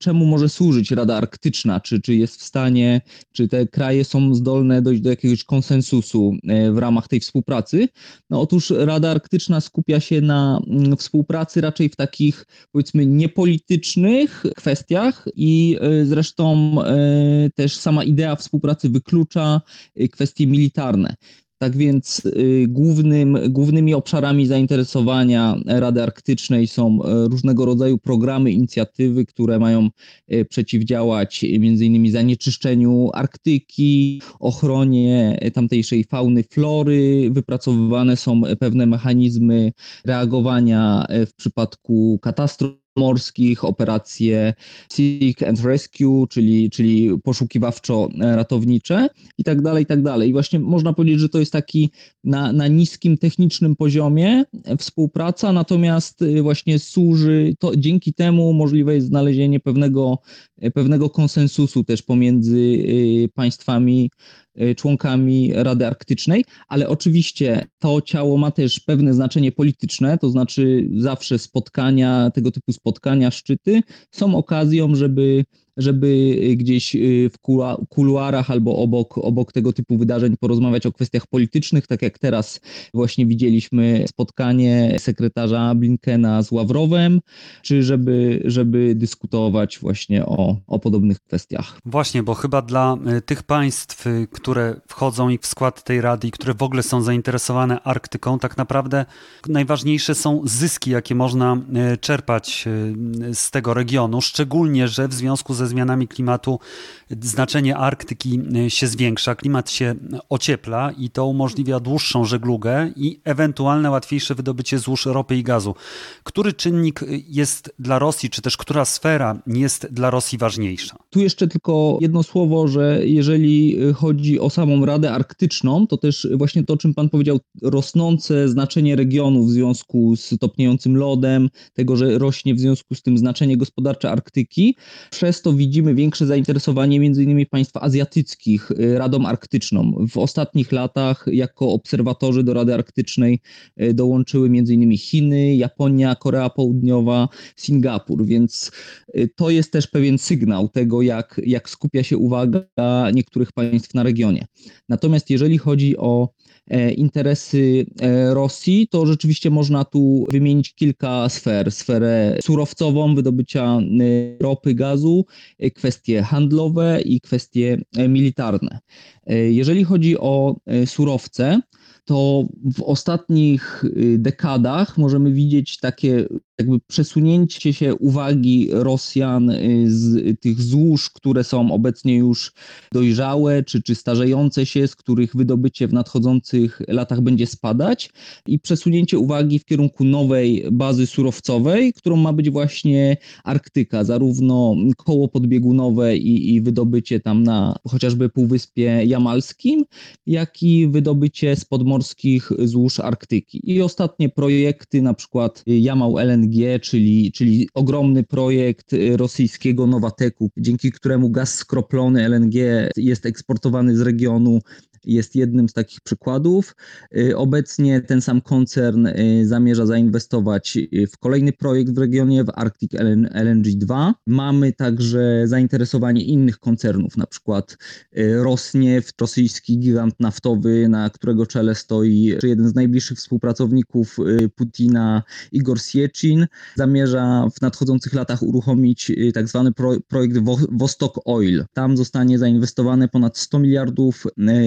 czemu może służyć Rada Arktyczna czy, czy jest w stanie, czy te kraje są zdolne dojść do jakiegoś konsensusu e, w ramach tej współpracy. No otóż Rada Arktyczna skupia się na mm, współpracy raczej w takich powiedzmy niepolitycznych kwestiach i e, zresztą e, też sama idea współpracy wyklucza kwestie militarne. Tak więc y, głównym, głównymi obszarami zainteresowania Rady Arktycznej są e, różnego rodzaju programy, inicjatywy, które mają e, przeciwdziałać m.in. zanieczyszczeniu Arktyki, ochronie tamtejszej fauny, flory. Wypracowywane są pewne mechanizmy reagowania w przypadku katastrof morskich, operacje Seek and Rescue, czyli, czyli poszukiwawczo-ratownicze i tak dalej, i tak dalej. I właśnie można powiedzieć, że to jest taki na, na niskim technicznym poziomie współpraca, natomiast y, właśnie służy, to dzięki temu możliwe jest znalezienie pewnego, pewnego konsensusu też pomiędzy y, państwami członkami Rady Arktycznej, ale oczywiście to ciało ma też pewne znaczenie polityczne, to znaczy zawsze spotkania, tego typu spotkania, szczyty są okazją, żeby żeby gdzieś w kuluarach albo obok, obok tego typu wydarzeń porozmawiać o kwestiach politycznych, tak jak teraz właśnie widzieliśmy spotkanie sekretarza Blinkena z Ławrowem, czy żeby, żeby dyskutować właśnie o, o podobnych kwestiach. Właśnie, bo chyba dla tych państw, które wchodzą i w skład tej rady i które w ogóle są zainteresowane Arktyką, tak naprawdę najważniejsze są zyski, jakie można czerpać z tego regionu, szczególnie, że w związku ze zmianami klimatu znaczenie Arktyki się zwiększa, klimat się ociepla i to umożliwia dłuższą żeglugę i ewentualne łatwiejsze wydobycie złóż ropy i gazu. Który czynnik jest dla Rosji, czy też która sfera jest dla Rosji ważniejsza? Tu jeszcze tylko jedno słowo, że jeżeli chodzi o samą Radę Arktyczną, to też właśnie to, o czym Pan powiedział, rosnące znaczenie regionu w związku z topniejącym lodem, tego, że rośnie w związku z tym znaczenie gospodarcze Arktyki. Przez to widzimy większe zainteresowanie m.in. państw azjatyckich y, Radą Arktyczną. W ostatnich latach jako obserwatorzy do Rady Arktycznej y, dołączyły m.in. Chiny, Japonia, Korea Południowa, Singapur, więc y, to jest też pewien sygnał tego, jak, jak skupia się uwaga niektórych państw na regionie. Natomiast jeżeli chodzi o E, interesy e, Rosji, to rzeczywiście można tu wymienić kilka sfer. Sferę surowcową, wydobycia ropy, gazu, kwestie handlowe i kwestie militarne. Jeżeli chodzi o surowce, to w ostatnich y, dekadach możemy widzieć takie jakby przesunięcie się uwagi Rosjan y, z tych złóż, które są obecnie już dojrzałe czy, czy starzejące się, z których wydobycie w nadchodzących latach będzie spadać i przesunięcie uwagi w kierunku nowej bazy surowcowej, którą ma być właśnie Arktyka, zarówno koło podbiegunowe i, i wydobycie tam na chociażby Półwyspie Jamalskim, jak i wydobycie z podmorskich złóż Arktyki. I ostatnie projekty, na przykład Jamał LNG, czyli, czyli ogromny projekt rosyjskiego Nowateku, dzięki któremu gaz skroplony LNG jest eksportowany z regionu jest jednym z takich przykładów. Y, obecnie ten sam koncern y, zamierza zainwestować y, w kolejny projekt w regionie, w Arctic LNG 2. Mamy także zainteresowanie innych koncernów, na przykład Rosnieft, rosyjski gigant naftowy, na którego czele stoi jeden z najbliższych współpracowników Putina, Igor Siecin. Zamierza w nadchodzących latach uruchomić tak zwany projekt Vostok Oil. Tam zostanie zainwestowane ponad 100 miliardów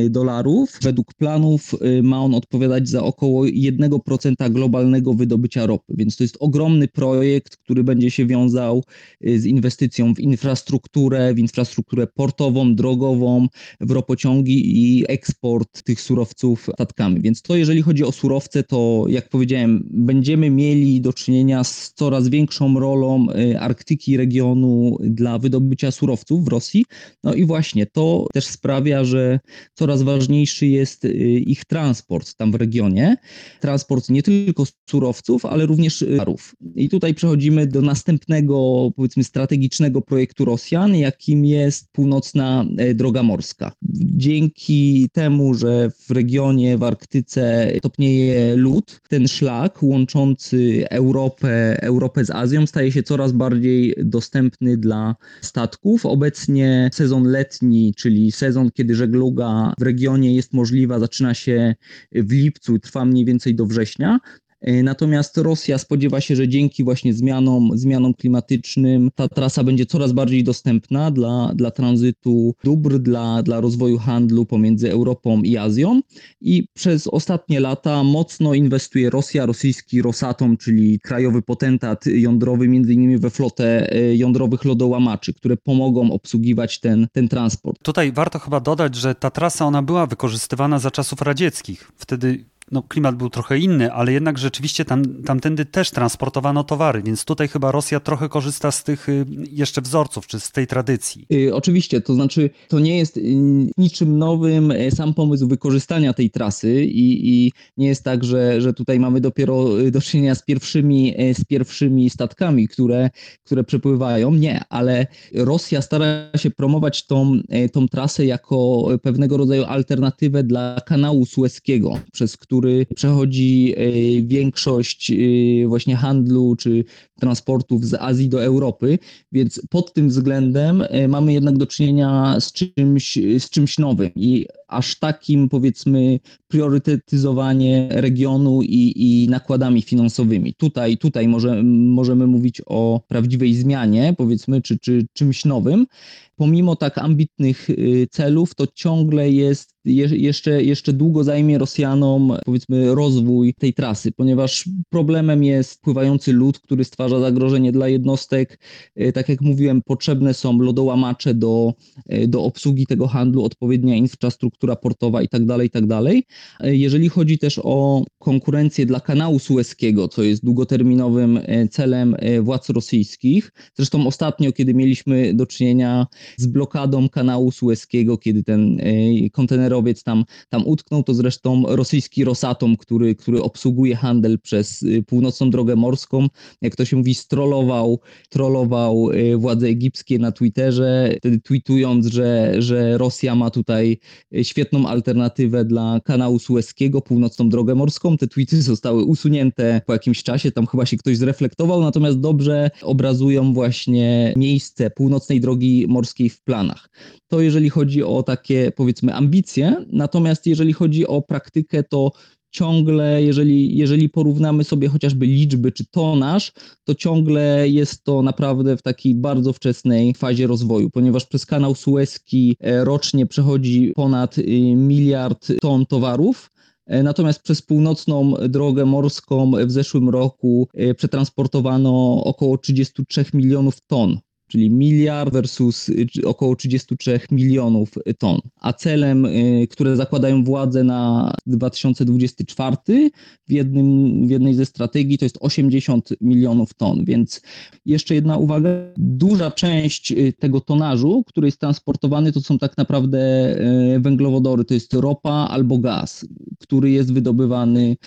dolarów dolarów. Według planów y, ma on odpowiadać za około 1% globalnego wydobycia ropy, więc to jest ogromny projekt, który będzie się wiązał y, z inwestycją w infrastrukturę, w infrastrukturę portową, drogową, w ropociągi i eksport tych surowców statkami. Więc to jeżeli chodzi o surowce, to jak powiedziałem, będziemy mieli do czynienia z coraz większą rolą y, Arktyki regionu dla wydobycia surowców w Rosji. No i właśnie to też sprawia, że coraz ważniejsze ważniejszy jest y, ich transport tam w regionie. Transport nie tylko surowców, ale również towarów. I tutaj przechodzimy do następnego, powiedzmy, strategicznego projektu Rosjan, jakim jest północna e, droga morska. Dzięki temu, że w regionie, w Arktyce topnieje lód, ten szlak łączący Europę, Europę z Azją staje się coraz bardziej dostępny dla statków. Obecnie sezon letni, czyli sezon, kiedy żegluga w regionie regionie jest możliwa, zaczyna się w lipcu, trwa mniej więcej do września. E, natomiast Rosja spodziewa się, że dzięki właśnie zmianom, zmianom klimatycznym ta trasa będzie coraz bardziej dostępna dla, dla tranzytu dóbr, dla, dla rozwoju handlu pomiędzy Europą i Azją. I przez ostatnie lata mocno inwestuje Rosja, rosyjski Rosatom, czyli krajowy potentat jądrowy, między innymi we flotę e, jądrowych lodołamaczy, które pomogą obsługiwać ten, ten transport. Tutaj warto chyba dodać, że ta trasa ona była wykorzystywana za czasów radzieckich. Wtedy no, klimat był trochę inny, ale jednak rzeczywiście tam, tamtędy też transportowano towary, więc tutaj chyba Rosja trochę korzysta z tych y, jeszcze wzorców, czy z tej tradycji. Yy, oczywiście, to znaczy to nie jest y, niczym nowym sam pomysł wykorzystania tej trasy i, i nie jest tak, że, że tutaj mamy dopiero y, do czynienia z pierwszymi, z pierwszymi statkami, które, które przepływają. Nie, ale Rosja stara się promować tą, tą trasę jako pewnego rodzaju alternatywę dla kanału sueskiego, przez który który przechodzi większość właśnie handlu czy transportów z Azji do Europy, więc pod tym względem mamy jednak do czynienia z czymś, z czymś nowym i aż takim powiedzmy priorytetyzowanie regionu i, i nakładami finansowymi. Tutaj, tutaj może, możemy mówić o prawdziwej zmianie, powiedzmy, czy, czy czymś nowym. Pomimo tak ambitnych y, celów, to ciągle jest, jeszcze, jeszcze długo zajmie Rosjanom, powiedzmy, rozwój tej trasy, ponieważ problemem jest pływający lód, który stwarza zagrożenie dla jednostek. Y, tak jak mówiłem, potrzebne są lodołamacze do, y, do obsługi tego handlu, odpowiednia infrastruktura portowa itd., tak itd. Tak jeżeli chodzi też o konkurencję dla kanału sueskiego, co jest długoterminowym celem władz rosyjskich, zresztą ostatnio, kiedy mieliśmy do czynienia z blokadą kanału sueskiego, kiedy ten e, kontenerowiec tam, tam utknął, to zresztą rosyjski Rosatom, który, który obsługuje handel przez e, północną drogę morską, jak to się mówi, strollował, trollował e, władze egipskie na Twitterze, wtedy tweetując, że, że Rosja ma tutaj świetną alternatywę dla kanału sueskiego, północną drogę morską. Te tweety zostały usunięte po jakimś czasie, tam chyba się ktoś zreflektował, natomiast dobrze obrazują właśnie miejsce północnej drogi morskiej w planach. To jeżeli chodzi o takie powiedzmy ambicje, natomiast jeżeli chodzi o praktykę, to ciągle, jeżeli, jeżeli porównamy sobie chociażby liczby czy tonaż, to ciągle jest to naprawdę w takiej bardzo wczesnej fazie rozwoju, ponieważ przez kanał Suezki e, rocznie przechodzi ponad y, miliard ton towarów. E, natomiast przez północną drogę morską w zeszłym roku e, przetransportowano około 33 milionów ton czyli miliard versus y, około 33 milionów ton. A celem, y, które zakładają władze na 2024 w, jednym, w jednej ze strategii to jest 80 milionów ton. Więc jeszcze jedna uwaga, duża część y, tego tonażu, który jest transportowany, to są tak naprawdę węglowodory, to jest ropa albo gaz, który jest wydobywany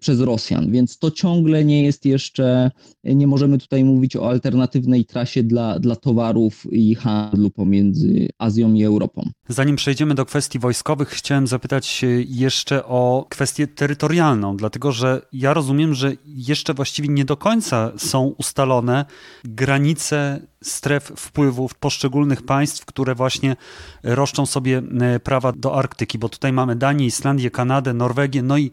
przez Rosjan. Więc to ciągle nie jest jeszcze, nie możemy tutaj mówić o alternatywnej trasie dla, dla towarów i handlu pomiędzy Azją i Europą. Zanim przejdziemy do kwestii wojskowych, chciałem zapytać jeszcze o kwestię terytorialną, dlatego że ja rozumiem, że jeszcze właściwie nie do końca są ustalone granice stref wpływów poszczególnych państw, które właśnie roszczą sobie e, prawa do Arktyki, bo tutaj mamy Danię, Islandię, Kanadę, Norwegię, no i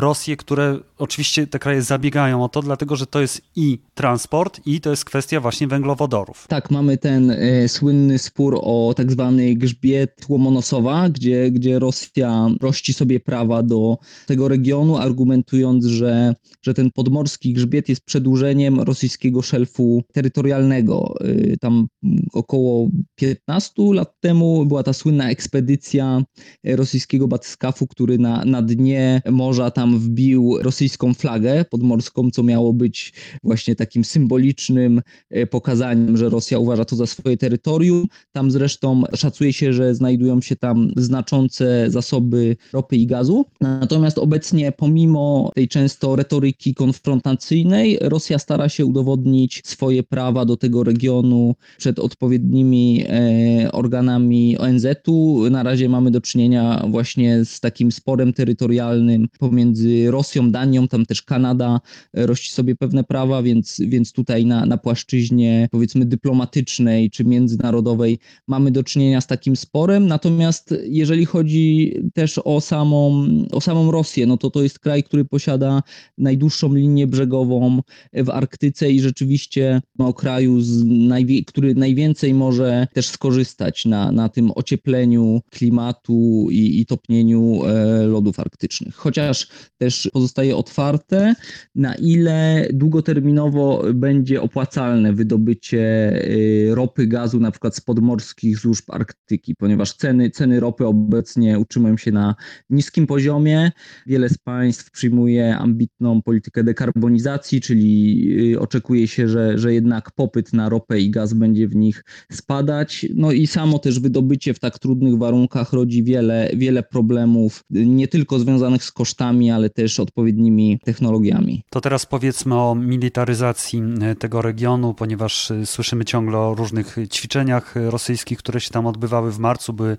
Rosję, które oczywiście te kraje zabiegają o to, dlatego że to jest i transport, i to jest kwestia właśnie węglowodorów. Tak, mamy ten e, słynny spór o tak zwany grzbiet Łomonosowa, gdzie, gdzie Rosja rości sobie prawa do tego regionu, argumentując, że, że ten podmorski grzbiet jest przedłużeniem rosyjskiego szelfu terytorialnego. E, tam około 15 lat temu była ta słynna ekspedycja rosyjskiego batyskafu, który na, na dnie morza tam wbił rosyjską flagę podmorską, co miało być właśnie takim symbolicznym e, pokazaniem, że Rosja uważa to za swoje terytorium. Tam zresztą szacuje się, że znajdują się tam znaczące zasoby ropy i gazu. Natomiast obecnie, pomimo tej często retoryki konfrontacyjnej, Rosja stara się udowodnić swoje prawa do tego regionu przed odpowiednimi e, organami ONZ-u. Na razie mamy do czynienia właśnie z takim sporem terytorialnym pomiędzy między Rosją, Danią, tam też Kanada e, rości sobie pewne prawa, więc, więc tutaj na, na płaszczyźnie powiedzmy dyplomatycznej czy międzynarodowej mamy do czynienia z takim sporem. Natomiast jeżeli chodzi też o samą, o samą Rosję, no to to jest kraj, który posiada najdłuższą linię brzegową w Arktyce i rzeczywiście no, kraju, najwie, który najwięcej może też skorzystać na, na tym ociepleniu klimatu i, i topnieniu e, lodów arktycznych. Chociaż też pozostaje otwarte, na ile długoterminowo będzie opłacalne wydobycie y, ropy, gazu, na przykład z podmorskich złóż Arktyki, ponieważ ceny, ceny ropy obecnie utrzymują się na niskim poziomie. Wiele z państw przyjmuje ambitną politykę dekarbonizacji, czyli y, oczekuje się, że, że jednak popyt na ropę i gaz będzie w nich spadać. No i samo też wydobycie w tak trudnych warunkach rodzi wiele, wiele problemów, nie tylko związanych z kosztami, ale też odpowiednimi technologiami. To teraz powiedzmy o militaryzacji tego regionu, ponieważ słyszymy ciągle o różnych ćwiczeniach rosyjskich, które się tam odbywały w marcu, były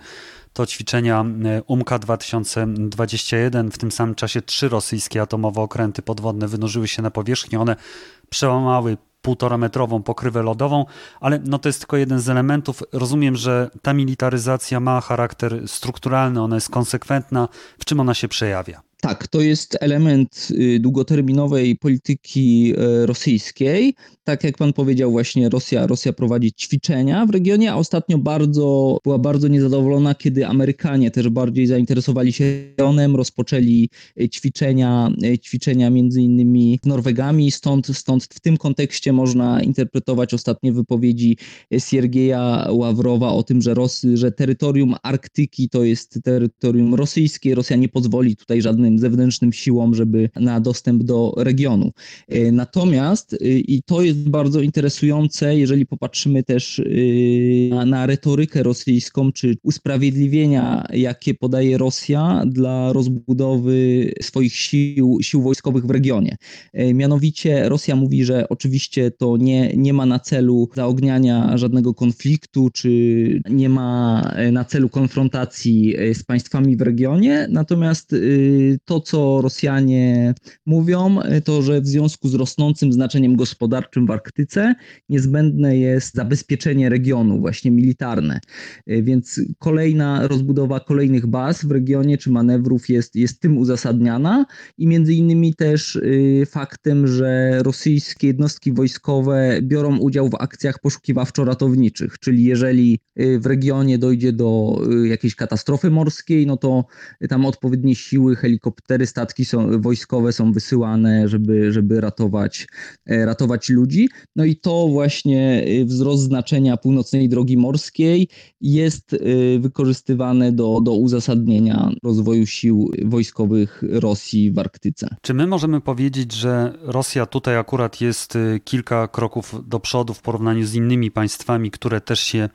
to ćwiczenia UMKA 2021. W tym samym czasie trzy rosyjskie atomowe okręty podwodne wynurzyły się na powierzchnię. One przełamały półtora metrową pokrywę lodową, ale no to jest tylko jeden z elementów. Rozumiem, że ta militaryzacja ma charakter strukturalny, ona jest konsekwentna. W czym ona się przejawia? Tak, to jest element y, długoterminowej polityki e, rosyjskiej. Tak jak pan powiedział, właśnie Rosja, Rosja prowadzi ćwiczenia w regionie, a ostatnio bardzo była bardzo niezadowolona, kiedy Amerykanie też bardziej zainteresowali się regionem, rozpoczęli e, ćwiczenia, e, ćwiczenia między innymi z Norwegami. Stąd, stąd w tym kontekście można interpretować ostatnie wypowiedzi Siergieja Ławrowa o tym, że, Ros, że terytorium Arktyki to jest terytorium rosyjskie. Rosja nie pozwoli tutaj żadnym zewnętrznym siłom, żeby na dostęp do regionu. E, natomiast, e, i to jest bardzo interesujące, jeżeli popatrzymy też e, na, na retorykę rosyjską, czy usprawiedliwienia, jakie podaje Rosja dla rozbudowy swoich sił, sił wojskowych w regionie. Mianowicie Rosja mówi, że oczywiście to nie, nie ma na celu zaogniania żadnego konfliktu, czy nie ma na celu konfrontacji z państwami w regionie, natomiast to, co Rosjanie mówią, to że w związku z rosnącym znaczeniem gospodarczym w Arktyce niezbędne jest zabezpieczenie regionu, właśnie militarne. Więc kolejna rozbudowa kolejnych baz w regionie czy manewrów jest, jest tym uzasadniana i między innymi też y, faktem, że rosyjskie jednostki wojskowe biorą udział w akcjach poszukiwawczo-ratowniczych, czyli jeżeli w regionie dojdzie do jakiejś katastrofy morskiej, no to tam odpowiednie siły helikopterowe helikoptery, statki są, wojskowe są wysyłane, żeby, żeby ratować, e, ratować ludzi. No i to właśnie e, wzrost znaczenia północnej drogi morskiej jest e, wykorzystywane do, do uzasadnienia rozwoju sił wojskowych Rosji w Arktyce. Czy my możemy powiedzieć, że Rosja tutaj akurat jest kilka kroków do przodu w porównaniu z innymi państwami, które też się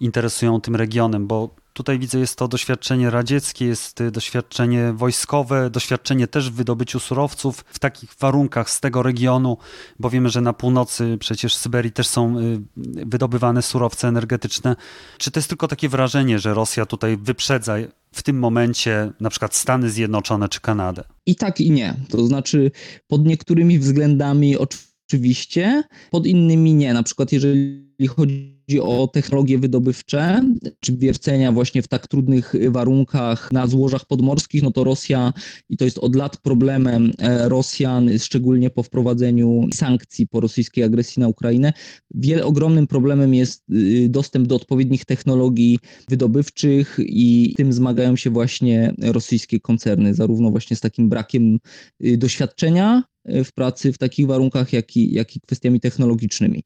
interesują tym regionem, bo Tutaj widzę, jest to doświadczenie radzieckie, jest y, doświadczenie wojskowe, doświadczenie też w wydobyciu surowców w takich warunkach z tego regionu, bo wiemy, że na północy przecież Syberii też są y, wydobywane surowce energetyczne. Czy to jest tylko takie wrażenie, że Rosja tutaj wyprzedza w tym momencie na przykład Stany Zjednoczone czy Kanadę? I tak i nie. To znaczy pod niektórymi względami oczywiście, pod innymi nie. Na przykład jeżeli chodzi o technologie wydobywcze, czy wiercenia właśnie w tak trudnych warunkach na złożach podmorskich, no to Rosja, i to jest od lat problemem e, Rosjan, szczególnie po wprowadzeniu sankcji po rosyjskiej agresji na Ukrainę, wiele, ogromnym problemem jest y, dostęp do odpowiednich technologii wydobywczych i tym zmagają się właśnie rosyjskie koncerny, zarówno właśnie z takim brakiem y, doświadczenia y, w pracy w takich warunkach, jak i, jak i kwestiami technologicznymi.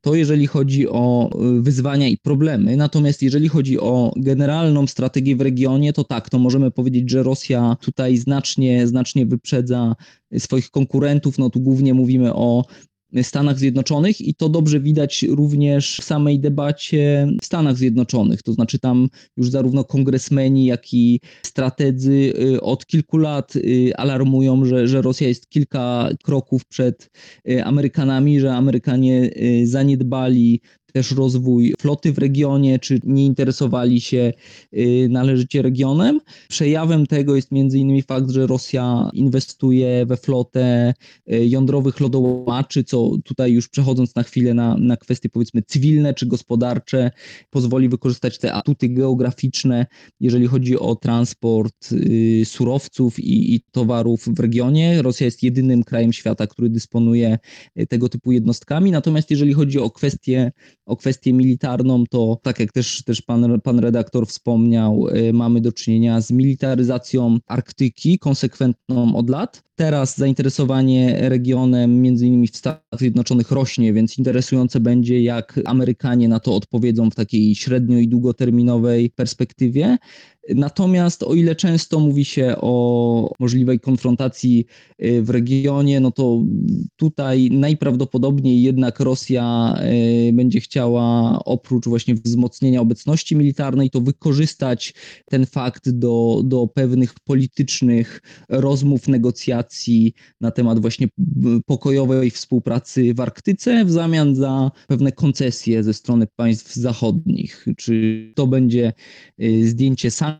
To jeżeli chodzi o wyzwania i problemy. Natomiast jeżeli chodzi o generalną strategię w regionie, to tak, to możemy powiedzieć, że Rosja tutaj znacznie, znacznie wyprzedza swoich konkurentów. No tu głównie mówimy o Stanach Zjednoczonych i to dobrze widać również w samej debacie w Stanach Zjednoczonych. To znaczy tam już zarówno kongresmeni, jak i strategzy y, od kilku lat y, alarmują, że, że Rosja jest kilka kroków przed y, Amerykanami, że Amerykanie zaniedbali też rozwój floty w regionie, czy nie interesowali się y, należycie regionem. Przejawem tego jest między innymi fakt, że Rosja inwestuje we flotę y, jądrowych lodołaczy, co tutaj już przechodząc na chwilę na, na kwestie powiedzmy cywilne czy gospodarcze, pozwoli wykorzystać te atuty geograficzne, jeżeli chodzi o transport y, surowców i, i towarów w regionie. Rosja jest jedynym krajem świata, który dysponuje tego typu jednostkami. Natomiast jeżeli chodzi o kwestie o kwestię militarną, to tak jak też, też pan, pan redaktor wspomniał, y, mamy do czynienia z militaryzacją Arktyki, konsekwentną od lat. Teraz zainteresowanie regionem, między innymi w Stanach Zjednoczonych, rośnie, więc interesujące będzie, jak Amerykanie na to odpowiedzą w takiej średnio i długoterminowej perspektywie. Natomiast o ile często mówi się o możliwej konfrontacji y, w regionie, no to tutaj najprawdopodobniej jednak Rosja y, będzie chciała oprócz właśnie wzmocnienia obecności militarnej, to wykorzystać ten fakt do, do pewnych politycznych rozmów, negocjacji na temat właśnie pokojowej współpracy w Arktyce w zamian za pewne koncesje ze strony państw zachodnich. Czy to będzie y, zdjęcie sankcji,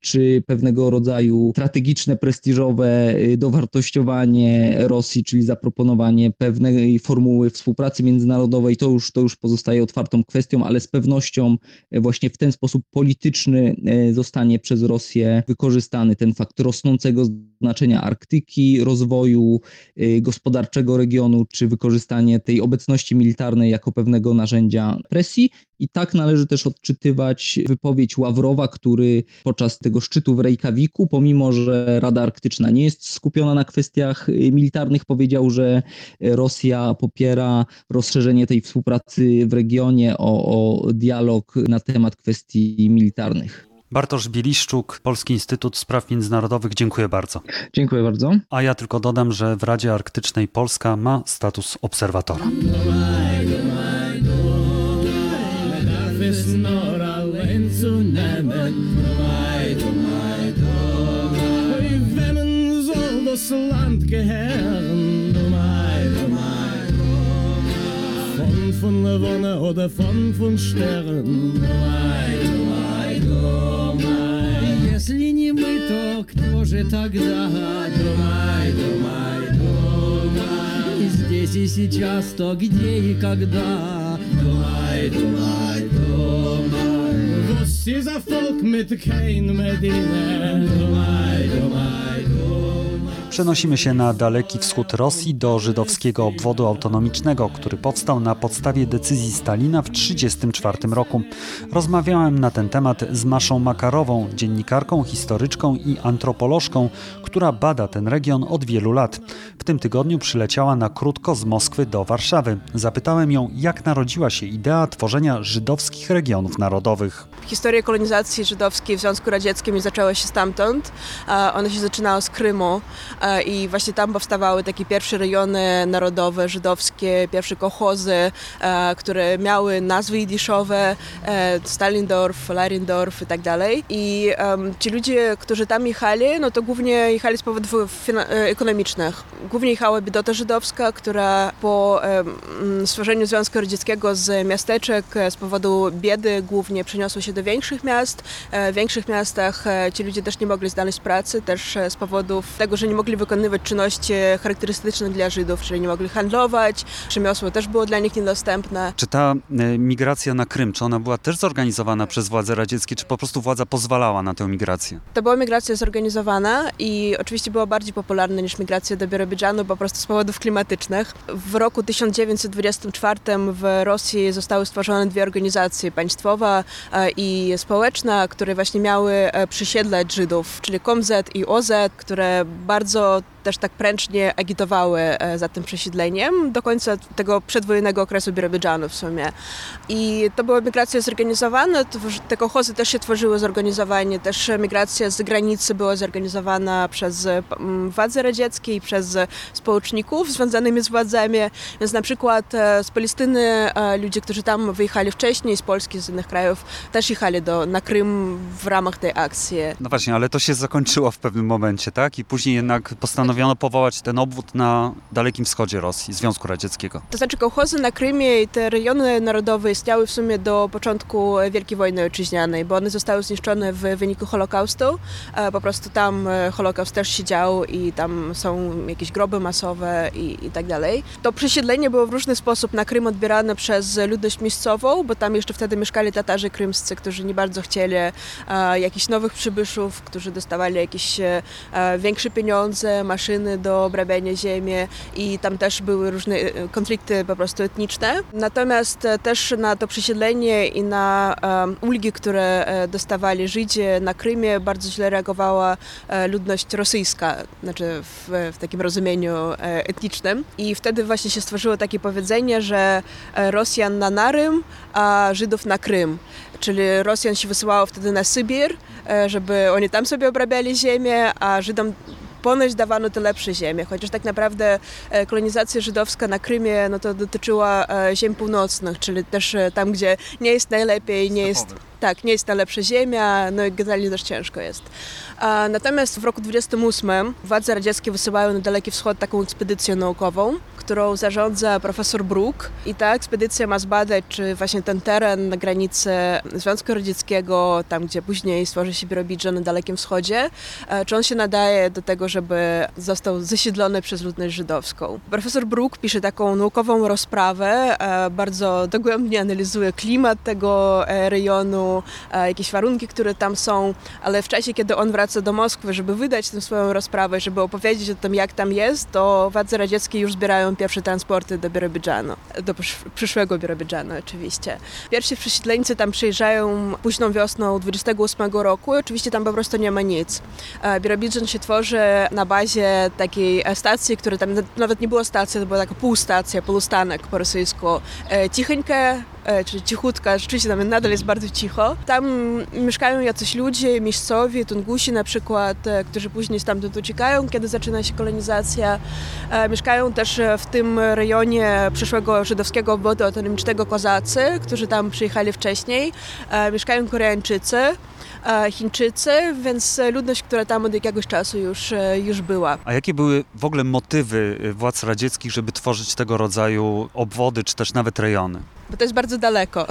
czy pewnego rodzaju strategiczne, prestiżowe y, dowartościowanie Rosji, czyli zaproponowanie pewnej formuły współpracy międzynarodowej, to już, to już pozostaje otwartą kwestią, ale z pewnością y, właśnie w ten sposób polityczny zostanie przez Rosję wykorzystany ten fakt rosnącego znaczenia Arktyki, rozwoju gospodarczego regionu, czy wykorzystanie tej obecności militarnej jako pewnego narzędzia presji. I tak należy też odczytywać wypowiedź Ławrowa, który podczas tego szczytu w Reykjaviku, pomimo że Rada Arktyczna nie jest skupiona na kwestiach y, militarnych, powiedział, że Rosja popiera rozszerzenie tej współpracy w regionie o, o dialog na temat kwestii militarnych. Bartosz Bieliszczuk, Polski Instytut Spraw Międzynarodowych, dziękuję bardzo. Dziękuję bardzo. A ja tylko dodam, że w Radzie Arktycznej Polska ma status obserwatora. ganze Land gehören. Um ein, um ein, um ein. Von von Levonne oder von von Sternen. Um ein, um ein, um ein. Если не мы, то кто же тогда? Думай, думай, думай. И здесь и сейчас, то где и когда? Думай, думай, думай. Was is a folk mit kein Medina? Domai, domai, domai. Przenosimy się na daleki wschód Rosji do żydowskiego obwodu autonomicznego, który powstał na podstawie decyzji Stalina w 1934 roku. Rozmawiałem na ten temat z Maszą Makarową, dziennikarką, historyczką i antropolożką, która bada ten region od wielu lat. W tym tygodniu przyleciała na krótko z Moskwy do Warszawy. Zapytałem ją, jak narodziła się idea tworzenia żydowskich regionów narodowych. Historia kolonizacji żydowskiej w Związku Radzieckim zaczęła się stamtąd. Ona się zaczynała z Krymu i właśnie tam powstawały takie pierwsze rejony narodowe, żydowskie, pierwsze kochozy, które miały nazwy jidiszowe, e, Stalindorf, Larindorf i tak dalej. I ci ludzie, którzy tam jechali, no to głównie jechali z powodów e, ekonomicznych. Głównie jechała biedota żydowska, która po stworzeniu Związku Radzieckiego z miasteczek z powodu biedy głównie przeniosła się do większych miast. E, w większych miastach ci ludzie też nie mogli znaleźć pracy, też z powodów tego, że nie mogli wykonywać czynności charakterystyczne dla Żydów, czyli nie mogli handlować, przemiosło też było dla nich niedostępne. Czy ta e, migracja na Krym, czy ona była też zorganizowana przez władze radzieckie, czy po prostu władza pozwalała na tę migrację? To była migracja zorganizowana i oczywiście była bardziej popularna niż migracja do Birobidżanu po prostu z powodów klimatycznych. W roku 1924 w Rosji zostały stworzone dwie organizacje, państwowa e, i społeczna, które właśnie miały e, przesiedlać Żydów, czyli KOMZ i OZ, które bardzo też tak pręcznie agitowały e, za tym przesiedleniem do końca tego przedwojennego okresu Birobidżanu w sumie. I to była migracja zorganizowana, te kochozy też się tworzyły zorganizowanie, też migracja z granicy była zorganizowana przez władze radzieckie i przez społeczników związanymi z władzami, więc na przykład e, z Palestyny e, ludzie, którzy tam wyjechali wcześniej, z Polski, z innych krajów, też jechali do, na Krym w ramach tej akcji. No właśnie, ale to się zakończyło w pewnym momencie, tak? I później jednak postanowiono powołać ten obwód na Dalekim Wschodzie Rosji, Związku Radzieckiego. To znaczy kołchozy na Krymie i te rejony narodowe istniały w sumie do początku Wielkiej Wojny Ojczyźnianej, bo one zostały zniszczone w wyniku Holokaustu. E, po prostu tam e, Holokaust też się dział i tam są jakieś groby masowe i, i tak dalej. To przesiedlenie było w różny sposób na Krym odbierane przez ludność miejscową, bo tam jeszcze wtedy mieszkali Tatarzy krymscy, którzy nie bardzo chcieli e, jakichś nowych przybyszów, którzy dostawali jakieś większe pieniądze, maszyny do obrabiania ziemi i tam też były różne konflikty po prostu etniczne. Natomiast też na to przesiedlenie i na ulgi, które dostawali Żydzi na Krymie bardzo źle reagowała ludność rosyjska, znaczy w, w takim rozumieniu etnicznym. I wtedy właśnie się stworzyło takie powiedzenie, że Rosjan na Narym, a Żydów na Krym. Czyli Rosjan się wysyłało wtedy na Sybir, żeby oni tam sobie obrabiali ziemię, a Żydom ponoć dawano te lepsze ziemie, chociaż tak naprawdę kolonizacja żydowska na Krymie no to dotyczyła ziem północnych, czyli też tam, gdzie nie jest najlepiej, nie jest tak, nie jest ta lepsza ziemia, no i generalnie też ciężko jest. Natomiast w roku 28 władze radzieckie wysyłają na Daleki Wschód taką ekspedycję naukową, którą zarządza profesor Brook i ta ekspedycja ma zbadać, czy właśnie ten teren na granicy Związku Radzieckiego, tam gdzie później stworzy się Birobidża na Dalekim Wschodzie, czy on się nadaje do tego, żeby został zasiedlony przez ludność żydowską. Profesor Brook pisze taką naukową rozprawę, bardzo dogłębnie analizuje klimat tego rejonu, jakieś warunki, które tam są, ale w czasie, kiedy on wraca do Moskwy, żeby wydać tę swoją rozprawę, żeby opowiedzieć o tym, jak tam jest, to władze radzieckie już zbierają pierwsze transporty do Birobidżanu, do przyszłego Birobidżanu oczywiście. Pierwsi przesiedleńcy tam przyjeżdżają późną wiosną 28 roku i oczywiście tam po prostu nie ma nic. Birobidżan się tworzy na bazie takiej stacji, która tam nawet nie była stacja, to była taka półstacja, półstanek po rosyjsku. Cicheńkę, czyli cichutka, rzeczywiście tam nadal jest bardzo cicho. Tam mieszkają jacyś ludzie, miejscowi, Tungusi na przykład, którzy później stamtąd uciekają, kiedy zaczyna się kolonizacja. Mieszkają też w tym rejonie przyszłego żydowskiego obwodu autonomicznego Kozacy, którzy tam przyjechali wcześniej. Mieszkają Koreańczycy. Chińczycy, więc ludność, która tam od jakiegoś czasu już, już była. A jakie były w ogóle motywy władz radzieckich, żeby tworzyć tego rodzaju obwody, czy też nawet rejony? bo to jest bardzo daleko.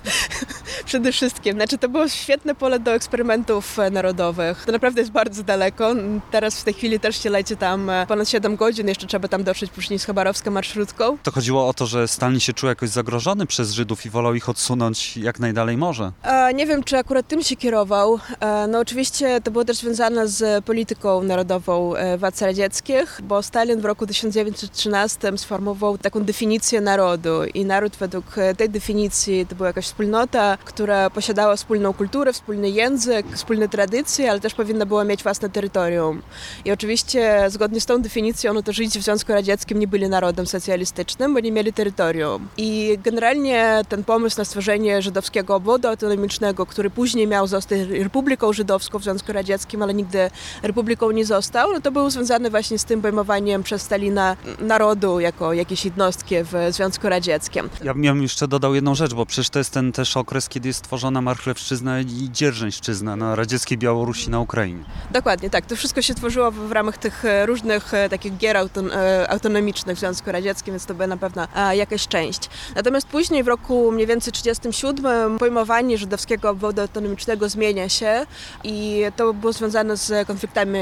Przede wszystkim. Znaczy, to było świetne pole do eksperymentów narodowych. To naprawdę jest bardzo daleko. Teraz w tej chwili też się leci tam ponad 7 godzin, jeszcze trzeba tam dotrzeć później z Chabarowska marszrutką. To chodziło o to, że Stalin się czuł jakoś zagrożony przez Żydów i wolał ich odsunąć jak najdalej może. E, nie wiem, czy akurat tym się kierował. E, no oczywiście to było też związane z polityką narodową e, władz radzieckich, bo Stalin w roku 1913 sformułował taką definicję narodu i naród według według tej definicji to była jakaś wspólnota, która posiadała wspólną kulturę, wspólny język, wspólne tradycje, ale też powinna była mieć własne terytorium. I oczywiście zgodnie z tą definicją, no to Żydzi w Związku Radzieckim nie byli narodem socjalistycznym, bo nie mieli terytorium. I generalnie ten pomysł na stworzenie żydowskiego obwodu autonomicznego, który później miał zostać Republiką Żydowską w Związku Radzieckim, ale nigdy republiką nie został, no to był związany właśnie z tym pojmowaniem przez Stalina narodu jako jakiejś jednostki w Związku Radzieckim. Ja bym jeszcze dodał jedną rzecz, bo przecież to jest ten też okres, kiedy jest stworzona Marchlewszczyzna i Dzierżęźszczyzna na radzieckiej Białorusi na Ukrainie. Dokładnie, tak. To wszystko się tworzyło w, ramach tych e, różnych e, takich gier auton, e, autonomicznych w Związku Radzieckim, więc to była na pewno jakaś część. Natomiast później w roku mniej więcej 1937 pojmowanie żydowskiego obwodu autonomicznego zmienia się i to było związane z konfliktami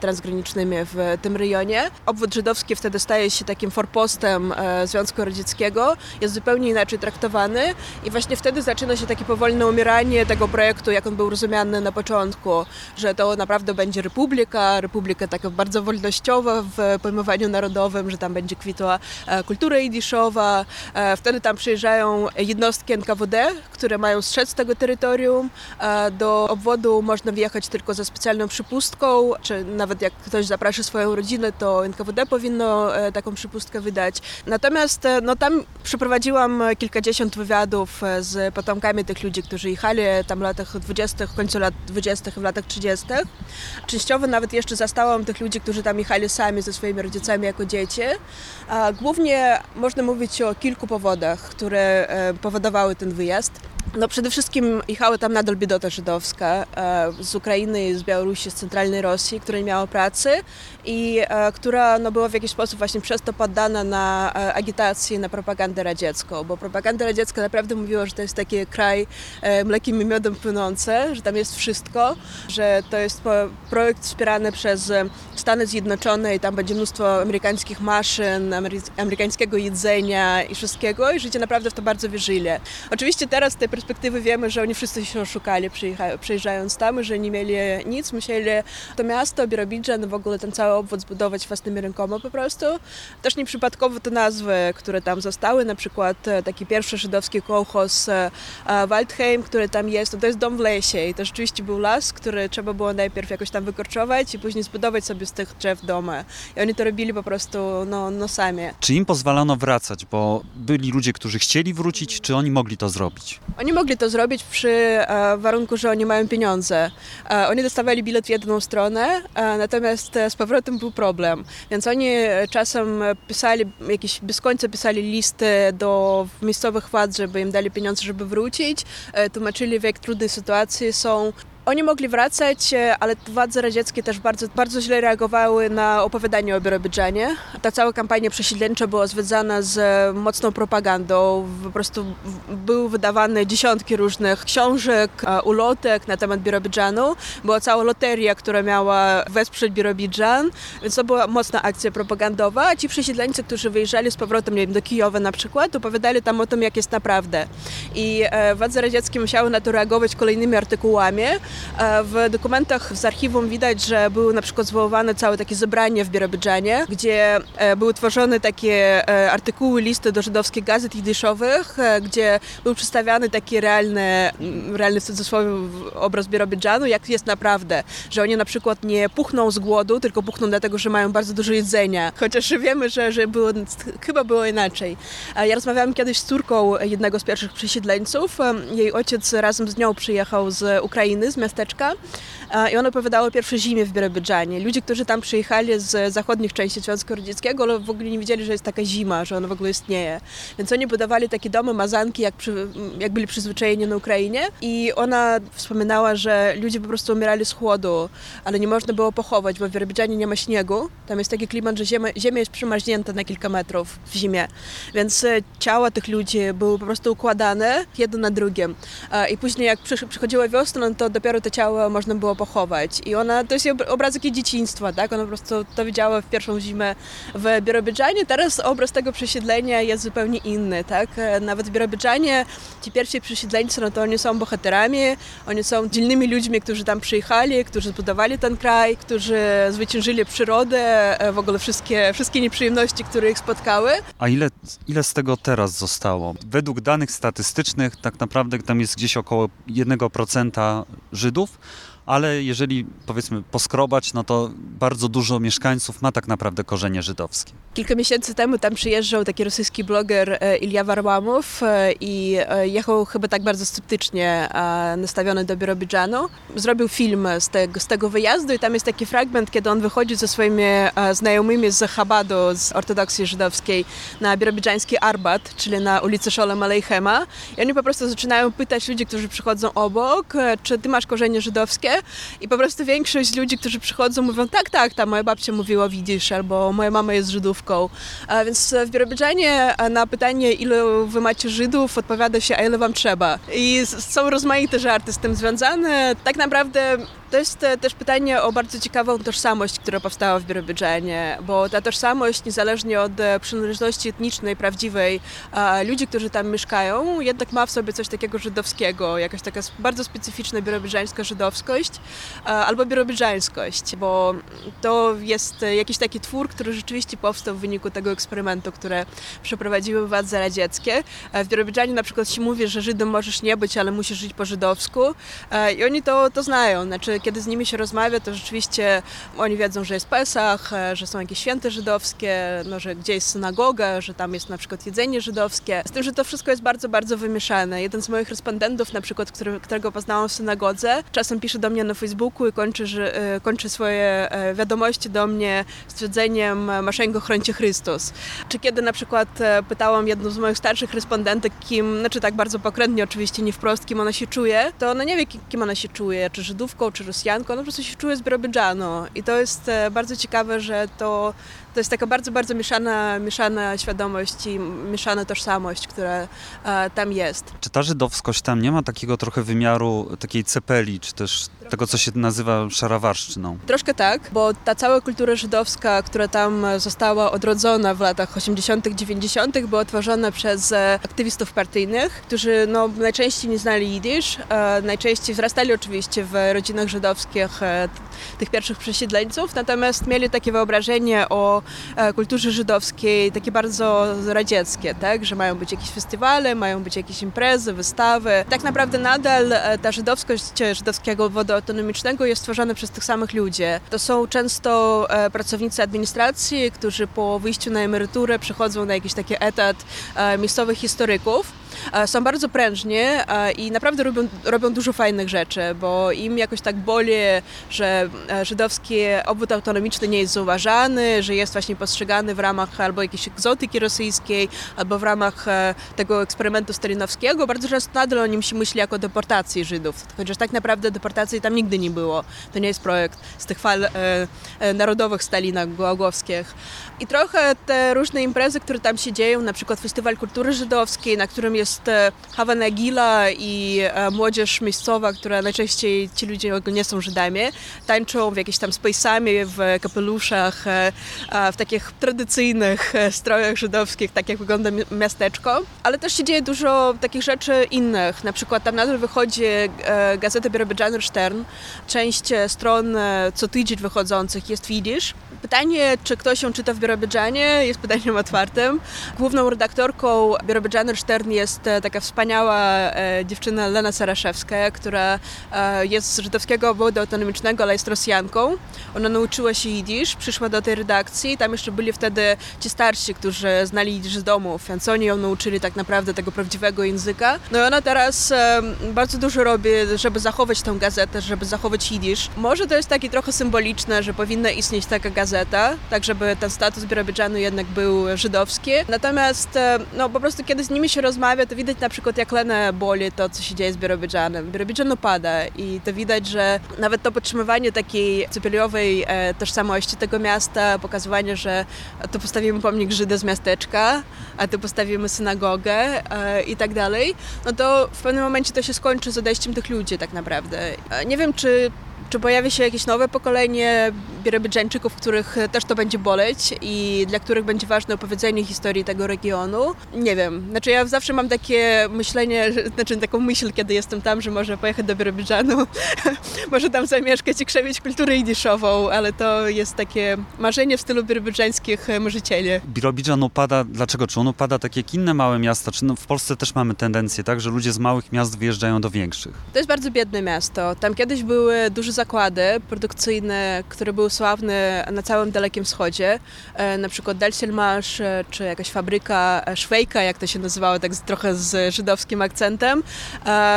transgranicznymi w tym rejonie. Obwód żydowski wtedy staje się takim forpostem Związku Radzieckiego, jest zupełnie inaczej traktowany i właśnie wtedy zaczyna się takie powolne umieranie tego projektu, jak on był rozumiany na początku, że to naprawdę będzie republika, republika taka bardzo wolnościowa w pojmowaniu narodowym, że tam będzie kwitła e, kultura jidiszowa. E, wtedy tam przyjeżdżają jednostki NKWD, które mają strzec tego terytorium. E, do obwodu można wjechać tylko za specjalną przypustką, czy nawet jak ktoś zaprasza swoją rodzinę, to NKWD powinno taką przypustkę wydać. Natomiast no, tam przeprowadziłam kilkadziesiąt wywiadów e, z potomkami tych ludzi, którzy jechali tam w latach 20., w końcu lat 20. w latach 30. Częściowo nawet jeszcze zastałam tych ludzi, którzy tam jechali sami ze swoimi rodzicami jako dzieci. Głównie można mówić o kilku powodach, które e, powodowały ten wyjazd. No przede wszystkim jechały tam nadal żydowska e, z Ukrainy, z Białorusi, z centralnej Rosji, która nie miała pracy i e, która no, była w jakiś sposób właśnie przez to poddana na e, agitację, na propagandę radziecką, bo propaganda radziecka naprawdę mówiła, że to jest taki kraj mlekiem i miodem płynący, że tam jest wszystko, że to jest projekt wspierany przez Stany Zjednoczone i tam będzie mnóstwo amerykańskich maszyn, amerykańskiego jedzenia i wszystkiego i życie naprawdę w to bardzo wierzyli. Oczywiście teraz te perspektywy wiemy, że oni wszyscy się oszukali przyjeżdżając tam, że nie mieli nic, musieli to miasto, Birobidżan, w ogóle ten cały obwód zbudować własnymi rękoma po prostu. Też nieprzypadkowo te nazwy, które tam zostały, na przykład taki pierwszy żydowski kołchoz Waldheim, który tam jest, to jest dom w lesie i to rzeczywiście był las, który trzeba było najpierw jakoś tam wykorczować i później zbudować sobie z tych drzew domy. I oni to robili po prostu no, no sami. Czy im pozwalano wracać, bo byli ludzie, którzy chcieli wrócić, czy oni mogli to zrobić? Oni mogli to zrobić przy e, że oni mają pieniądze. E, oni dostawali bilet w jedną stronę, e, natomiast z powrotem był problem. Więc oni czasem pisali, jakieś bez końca pisali listy do miejscowych władz, żeby im dali pieniądze, żeby wrócić. Tłumaczyli, w jak trudnej sytuacji są. Oni mogli wracać, e, ale władze radzieckie też bardzo, bardzo źle reagowały na opowiadanie o Birobidżanie. Ta cała kampania przesiedleńcza była związana z mocną propagandą. Po prostu były wydawane dziesiątki różnych książek, e, ulotek na temat Birobidżanu. Była cała loteria, która miała wesprzeć Birobidżan, więc to była mocna akcja propagandowa. Ci przesiedleńcy, którzy wyjeżdżali z powrotem nie wiem, do Kijowa na przykład, opowiadali tam o tym, jak jest naprawdę. I e, władze radzieckie musiały na to reagować kolejnymi artykułami. E, w dokumentach z archiwum widać, że były na przykład zwoływane całe takie zebranie w Birobidżanie, gdzie e, były tworzone takie e, artykuły, listy do żydowskich gazet jidyszowych, gdzie był przedstawiany taki realny, mm, realny w cudzysłowie obraz Birobidżanu, jak jest naprawdę, że oni na przykład nie puchną z głodu, tylko puchną dlatego, że mają bardzo dużo jedzenia, chociaż wiemy, że, że było, chyba było inaczej. Ja rozmawiałam kiedyś z córką jednego z pierwszych przesiedleńców. Jej ojciec razem z nią przyjechał z Ukrainy, z miasteczka i on opowiadał o pierwszej zimie w Birobidżanie. Ludzie, którzy tam przyjechali z zachodnich części Związku Radzieckiego, ale w ogóle nie wiedzieli, że jest taka zima, że ona w ogóle istnieje. Więc oni budowali takie domy, mazanki, jak, przy, jak byli przyzwyczajeni na Ukrainie i ona wspominała, że ludzie po prostu umierali z chłodu, ale nie można było pochować, bo w Birobidżanie nie ma śniegu. Tam jest taki klimat, że ziemia, ziemia jest przymarznięta na kilka metrów w zimie. Więc e, ciała tych ludzi były po prostu układane jedno na drugim. I później jak przychodziła wiosna, no to dopiero te ciała można było pochować. I ona, to jest obrazek jej dzieciństwa, tak? Ona po prostu to widziała w pierwszą zimę w Birobidżanie. Teraz obraz tego przesiedlenia jest zupełnie inny, tak? Nawet w Birobidżanie ci pierwsi przesiedleńcy, no to oni są bohaterami, oni są dzielnymi ludźmi, którzy tam przyjechali, którzy zbudowali ten kraj, którzy zwyciężyli przyrodę, w ogóle wszystkie, wszystkie nieprzyjemności, które ich spotkały. A ile, ile z tego teraz zostało? Według danych statystycznych tak naprawdę tam jest gdzieś około 1% Żydów, ale jeżeli powiedzmy poskrobać, no to bardzo dużo mieszkańców ma tak naprawdę korzenie żydowskie. Kilka miesięcy temu tam przyjeżdżał taki rosyjski bloger e, Ilja Warłamow e, i e, jechał chyba tak bardzo sceptycznie nastawiony do Birobidżanu. Zrobił film z tego, z tego wyjazdu i tam jest taki fragment, kiedy on wychodzi ze swoimi znajomymi z Chabadu, z ortodoksji żydowskiej na birobidżański Arbat, czyli na ulicy Sholem Aleichem i oni po prostu zaczynają pytać ludzi, którzy przychodzą obok, czy ty masz korzenie żydowskie i po prostu większość ludzi, którzy przychodzą mówią tak, tak, ta moja babcia mówiła widzisz, albo moja mama jest Żydówką. A więc w Birobidżanie na pytanie, ile wy macie Żydów, odpowiada się, a ile wam trzeba. I są rozmaite żarty z tym związane. Tak naprawdę to jest e, też pytanie o bardzo ciekawą tożsamość, która powstała w Birobidżanie, bo ta tożsamość, niezależnie od e, przynależności etnicznej, prawdziwej, ludzi, którzy tam mieszkają, jednak ma w sobie coś takiego żydowskiego, jakaś taka bardzo specyficzna birobidżańska żydowskość albo birobidżańskość, bo to jest e, jakiś taki twór, który rzeczywiście powstał w wyniku tego eksperymentu, które przeprowadziły władze radzieckie. W Birobidżanie na przykład się mówi, że Żydem możesz nie być, ale musisz żyć po żydowsku i oni to, to znają, znaczy kiedy z nimi się rozmawia, to rzeczywiście oni wiedzą, że jest Pesach, e, że są jakieś święte żydowskie, no, że gdzie jest synagoga, że tam jest na przykład jedzenie żydowskie. Z tym, że to wszystko jest bardzo, bardzo wymieszane. Jeden z moich respondentów, na przykład, który, którego poznałam w synagodze, czasem pisze do mnie na Facebooku i kończy, że, e, kończy swoje e, wiadomości do mnie stwierdzeniem Maszeńko chroncie Chrystus. Czy kiedy na przykład pytałam jedną z moich starszych respondentek, kim, znaczy tak bardzo pokrętnie oczywiście, nie wprost, kim ona się czuje, to ona nie wie, kim ona się czuje, czy Żydówką, czy Rosjanką, ona po prostu się czuje z Birobidżanu. I to jest e, bardzo ciekawe, że to To jest taka bardzo, bardzo mieszana, mieszana świadomość i mieszana tożsamość, która e, tam jest. Czy ta żydowskość tam nie ma takiego trochę wymiaru takiej cepeli, czy też tego, co się nazywa szarawarszczyną? Troszkę tak, bo ta cała kultura żydowska, która tam została odrodzona w latach 80., 90., była tworzona przez e, aktywistów partyjnych, którzy no, najczęściej nie znali jidysz, e, najczęściej wzrastali oczywiście w rodzinach żydowskich tych pierwszych przesiedleńców, natomiast mieli takie wyobrażenie o kulturze żydowskiej, takie bardzo radzieckie, tak? że mają być jakieś festiwale, mają być jakieś imprezy, wystawy. Tak naprawdę nadal ta żydowskość żydowskiego wodu autonomicznego jest tworzona przez tych samych ludzi. To są często pracownicy administracji, którzy po wyjściu na emeryturę przechodzą na jakiś taki etat miejscowych historyków. E, są bardzo prężni e, i naprawdę robią, robią dużo fajnych rzeczy, bo im jakoś tak boli, że e, żydowski obwód autonomiczny nie jest zauważany, że jest właśnie postrzegany w ramach albo jakiejś egzotyki rosyjskiej, albo w ramach tego eksperymentu stalinowskiego. Bardzo często nadal o nim się myśli jako deportacji Żydów, chociaż tak naprawdę deportacji tam nigdy nie było. To nie jest projekt z tych fal e, narodowych Stalina Głogowskich. I trochę te różne imprezy, które tam się dzieją, na przykład Festiwal Kultury Żydowskiej, na którym jest e, Havana Gila i e, młodzież miejscowa, która najczęściej ci ludzie nie są Żydami, tańczą w jakieś tam spejsami, w kapeluszach, e, w takich tradycyjnych strojach żydowskich, tak jak wygląda miasteczko. Ale też się dzieje dużo takich rzeczy innych. Na przykład tam nadal wychodzi gazeta Birobidżaner Stern. Część stron co tydzień wychodzących jest w Yiddish. Pytanie, czy ktoś ją czyta w Birobidżanie, jest pytaniem otwartym. Główną redaktorką Birobidżaner Stern jest e, taka wspaniała e, dziewczyna Lena Saraszewska, która e, jest z żydowskiego obodu autonomicznego, ale jest Rosjanką. Ona nauczyła się jidysz, przyszła do tej redakcji. Tam jeszcze byli wtedy ci starsi, którzy znali jidysz z domów, więc oni ją nauczyli tak naprawdę tego prawdziwego języka. No i ona teraz bardzo dużo robi, żeby zachować tę gazetę, żeby zachować jidysz. Może to jest takie trochę symboliczne, że powinna istnieć taka gazeta, tak żeby ten status Birobidżanu jednak był żydowski. Natomiast e, no, po prostu kiedy z nimi się rozmawia, to widać na przykład jak Lenę boli to, co się dzieje z Birobidżanem. Birobidżan upada i to widać, że nawet to podtrzymywanie takiej cypeliowej e, tożsamości tego miasta, pokazywanie, że tu postawimy pomnik Żydy z miasteczka, a tu postawimy synagogę e, i tak dalej, no to w pewnym momencie to się skończy z odejściem tych ludzi tak naprawdę. Nie wiem, czy czy pojawi się jakieś nowe pokolenie Birobidżańczyków, których też to będzie boleć i dla których będzie ważne opowiedzenie historii tego regionu? Nie wiem. Znaczy ja zawsze mam takie myślenie, znaczy taką myśl, kiedy jestem tam, że może pojechać do Birobidżanu, może tam zamieszkać i krzewić kulturę idyszową, ale to jest takie marzenie w stylu birobidżańskich marzycieli. Birobidżan upada, dlaczego? Czy on upada tak jak inne małe miasta? Czy no w Polsce też mamy tendencję, tak, że ludzie z małych miast wyjeżdżają do większych? To jest bardzo biedne miasto. Tam kiedyś były duże zakłady produkcyjne, które były sławne na całym Dalekim Wschodzie, e, na przykład Delsilmasz, e, czy jakaś fabryka e, Szwejka, jak to się nazywało, tak trochę z żydowskim akcentem.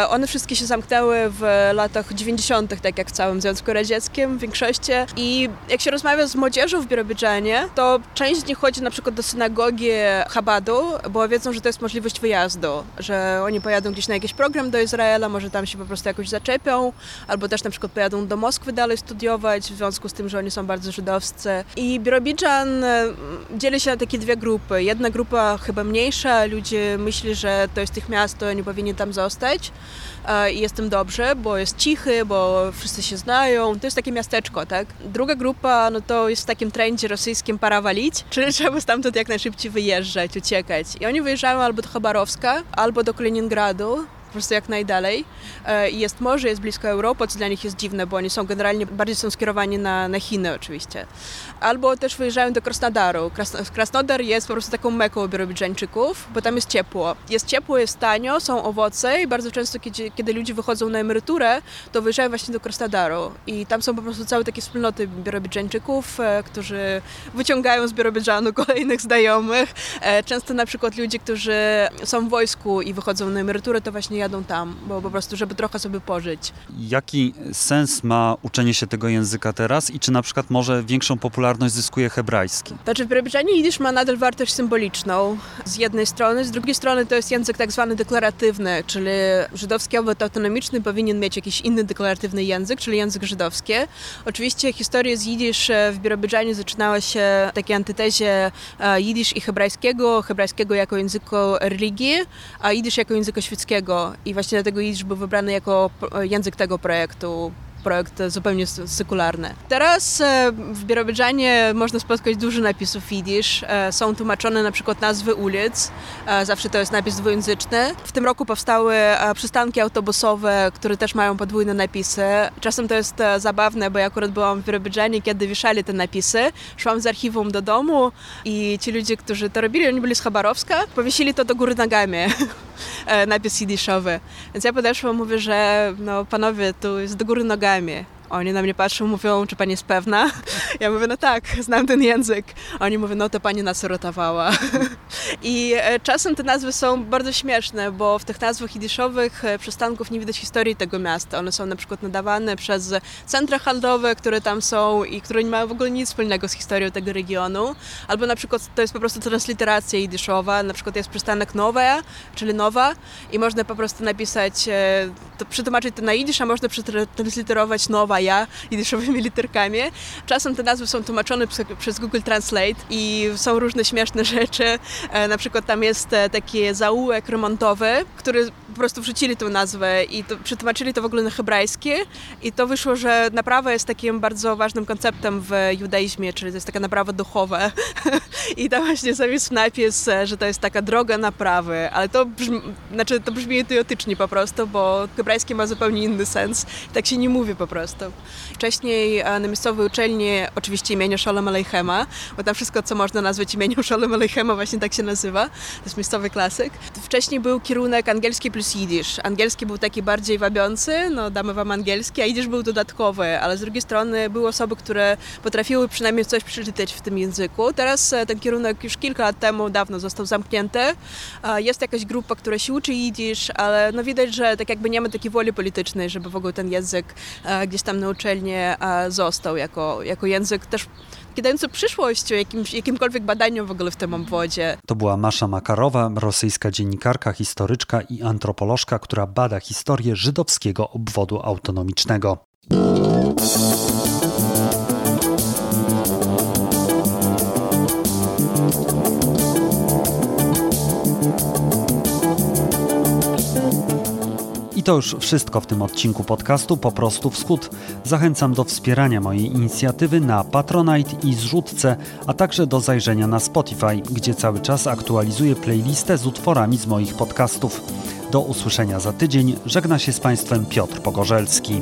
One wszystkie się zamknęły w latach 90., tak jak w całym Związku Radzieckim w większości. I jak się rozmawia z młodzieżą w Birobidżanie, to część z nich chodzi na przykład do synagogi Chabadu, bo wiedzą, że to jest możliwość wyjazdu, że oni pojadą gdzieś na jakiś program do Izraela, może tam się po prostu jakoś zaczepią, albo też na przykład pojadą do do Moskwy dalej studiować, w związku z tym, że oni są bardzo żydowscy. I Birobidżan e, dzieli się na takie dwie grupy. Jedna grupa chyba mniejsza, ludzie myślą, że to jest ich miasto, oni powinni tam zostać e, i jest tym dobrze, bo jest cichy, bo wszyscy się znają. To jest takie miasteczko, tak? Druga grupa, no to jest w takim trendzie rosyjskim para walić, czyli trzeba stamtąd jak najszybciej wyjeżdżać, uciekać. I oni wyjeżdżają albo do Chabarowska, albo do Kaliningradu, prostu jak najdalej. E, jest morze, jest blisko Europy, co dla nich jest dziwne, bo oni są generalnie bardziej są skierowani na, na Chiny oczywiście. Albo też wyjeżdżają do Krasnodaru. Krasnodar jest po prostu taką meką birobidżańczyków, bo tam jest ciepło. Jest ciepło, jest tanio, są owoce i bardzo często, kiedy, kiedy ludzie wychodzą na emeryturę, to wyjeżdżają właśnie do Krasnodaru. I tam są po prostu całe takie wspólnoty birobidżańczyków, e, którzy wyciągają z Birobidżanu kolejnych znajomych. E, często na przykład ludzie, którzy są w wojsku i wychodzą na emeryturę, to właśnie jadą tam, bo po prostu, żeby trochę sobie pożyć. Jaki sens ma uczenie się tego języka teraz i czy na przykład może większą popularność zyskuje hebrajski? Znaczy w Biurobidżanie jidysz ma nadal wartość symboliczną z jednej strony, z drugiej strony to jest język tak zwany deklaratywny, czyli żydowski obwód autonomiczny powinien mieć jakiś inny deklaratywny język, czyli język żydowski. Oczywiście historia z jidysz w Biurobidżanie zaczynała się w takiej antytezie jidysz i hebrajskiego, hebrajskiego jako języku religii, a jidysz jako języka świeckiego i właśnie dlatego jidysz był wybrany jako język tego projektu projekt zupełnie sekularny. Teraz e, w Biurobidżanie można spotkać dużo napisów jidysz. E, są tłumaczone na przykład nazwy ulic. E, zawsze to jest napis dwujęzyczny. W tym roku powstały przystanki autobusowe, które też mają podwójne napisy. Czasem to jest zabawne, bo ja akurat byłam w Biurobidżanie, kiedy wieszali te napisy. Szłam z archiwum do domu i ci ludzie, którzy to robili, oni byli z Chabarowska, powiesili to do góry nogami. napis jidyszowy. Więc ja podeszłam, mówię, że no panowie, tu jest do góry nogami глазами. Oni na mnie patrzą, mówią, czy pani jest pewna? Ja mówię, no tak, znam ten język. Oni mówią, no to pani nas rotowała. I e, czasem te nazwy są bardzo śmieszne, bo w tych nazwach jidyszowych e, przystanków nie widać historii tego miasta. One są na przykład nadawane przez centra handlowe, które tam są i które nie mają w ogóle nic wspólnego z historią tego regionu. Albo na przykład to jest po prostu transliteracja jidyszowa. Na przykład jest przystanek Nowe, czyli Nowa i można po prostu napisać, e, to przetłumaczyć to na jidysz, a można przetransliterować Nowa ja jidyszowymi literkami. Czasem te nazwy są tłumaczone przez Google Translate i są różne śmieszne rzeczy. E, na przykład tam jest e, taki zaułek remontowy, który po prostu wrzucili tę nazwę i to, przetłumaczyli to w ogóle na hebrajski i to wyszło, że naprawa jest takim bardzo ważnym konceptem w judaizmie, czyli to jest taka naprawa duchowa i tam właśnie zawisł napis, e, że to jest taka droga naprawy, ale to brzmi, znaczy to brzmi po prostu, bo hebrajski ma zupełnie inny sens. Tak się nie mówi po prostu. Wcześniej e, na miejscowej uczelni oczywiście imieniu Sholem Aleichem, bo tam wszystko, co można nazwać imieniem Sholem Aleichem, właśnie tak się nazywa. To jest miejscowy klasyk. Wcześniej był kierunek angielski plus jidysz. Angielski był taki bardziej wabiący, no damy wam angielski, a jidysz był dodatkowy, ale z drugiej strony były osoby, które potrafiły przynajmniej coś przeczytać w tym języku. Teraz e, ten kierunek już kilka lat temu dawno został zamknięty. Jest jakaś grupa, która się uczy jidysz, ale no widać, że tak jakby nie ma takiej woli politycznej, żeby w ogóle ten język e, gdzieś tam na uczelni został jako, jako język też dający przyszłość jakimś, jakimkolwiek badaniom w ogóle w tym obwodzie. To była Masza Makarowa, rosyjska dziennikarka, historyczka i antropolożka, która bada historię żydowskiego obwodu autonomicznego. To już wszystko w tym odcinku podcastu Po prostu Wschód. Zachęcam do wspierania mojej inicjatywy na Patronite i zrzutce, a także do zajrzenia na Spotify, gdzie cały czas aktualizuję playlistę z utworami z moich podcastów. Do usłyszenia za tydzień. Żegna się z Państwem Piotr Pogorzelski.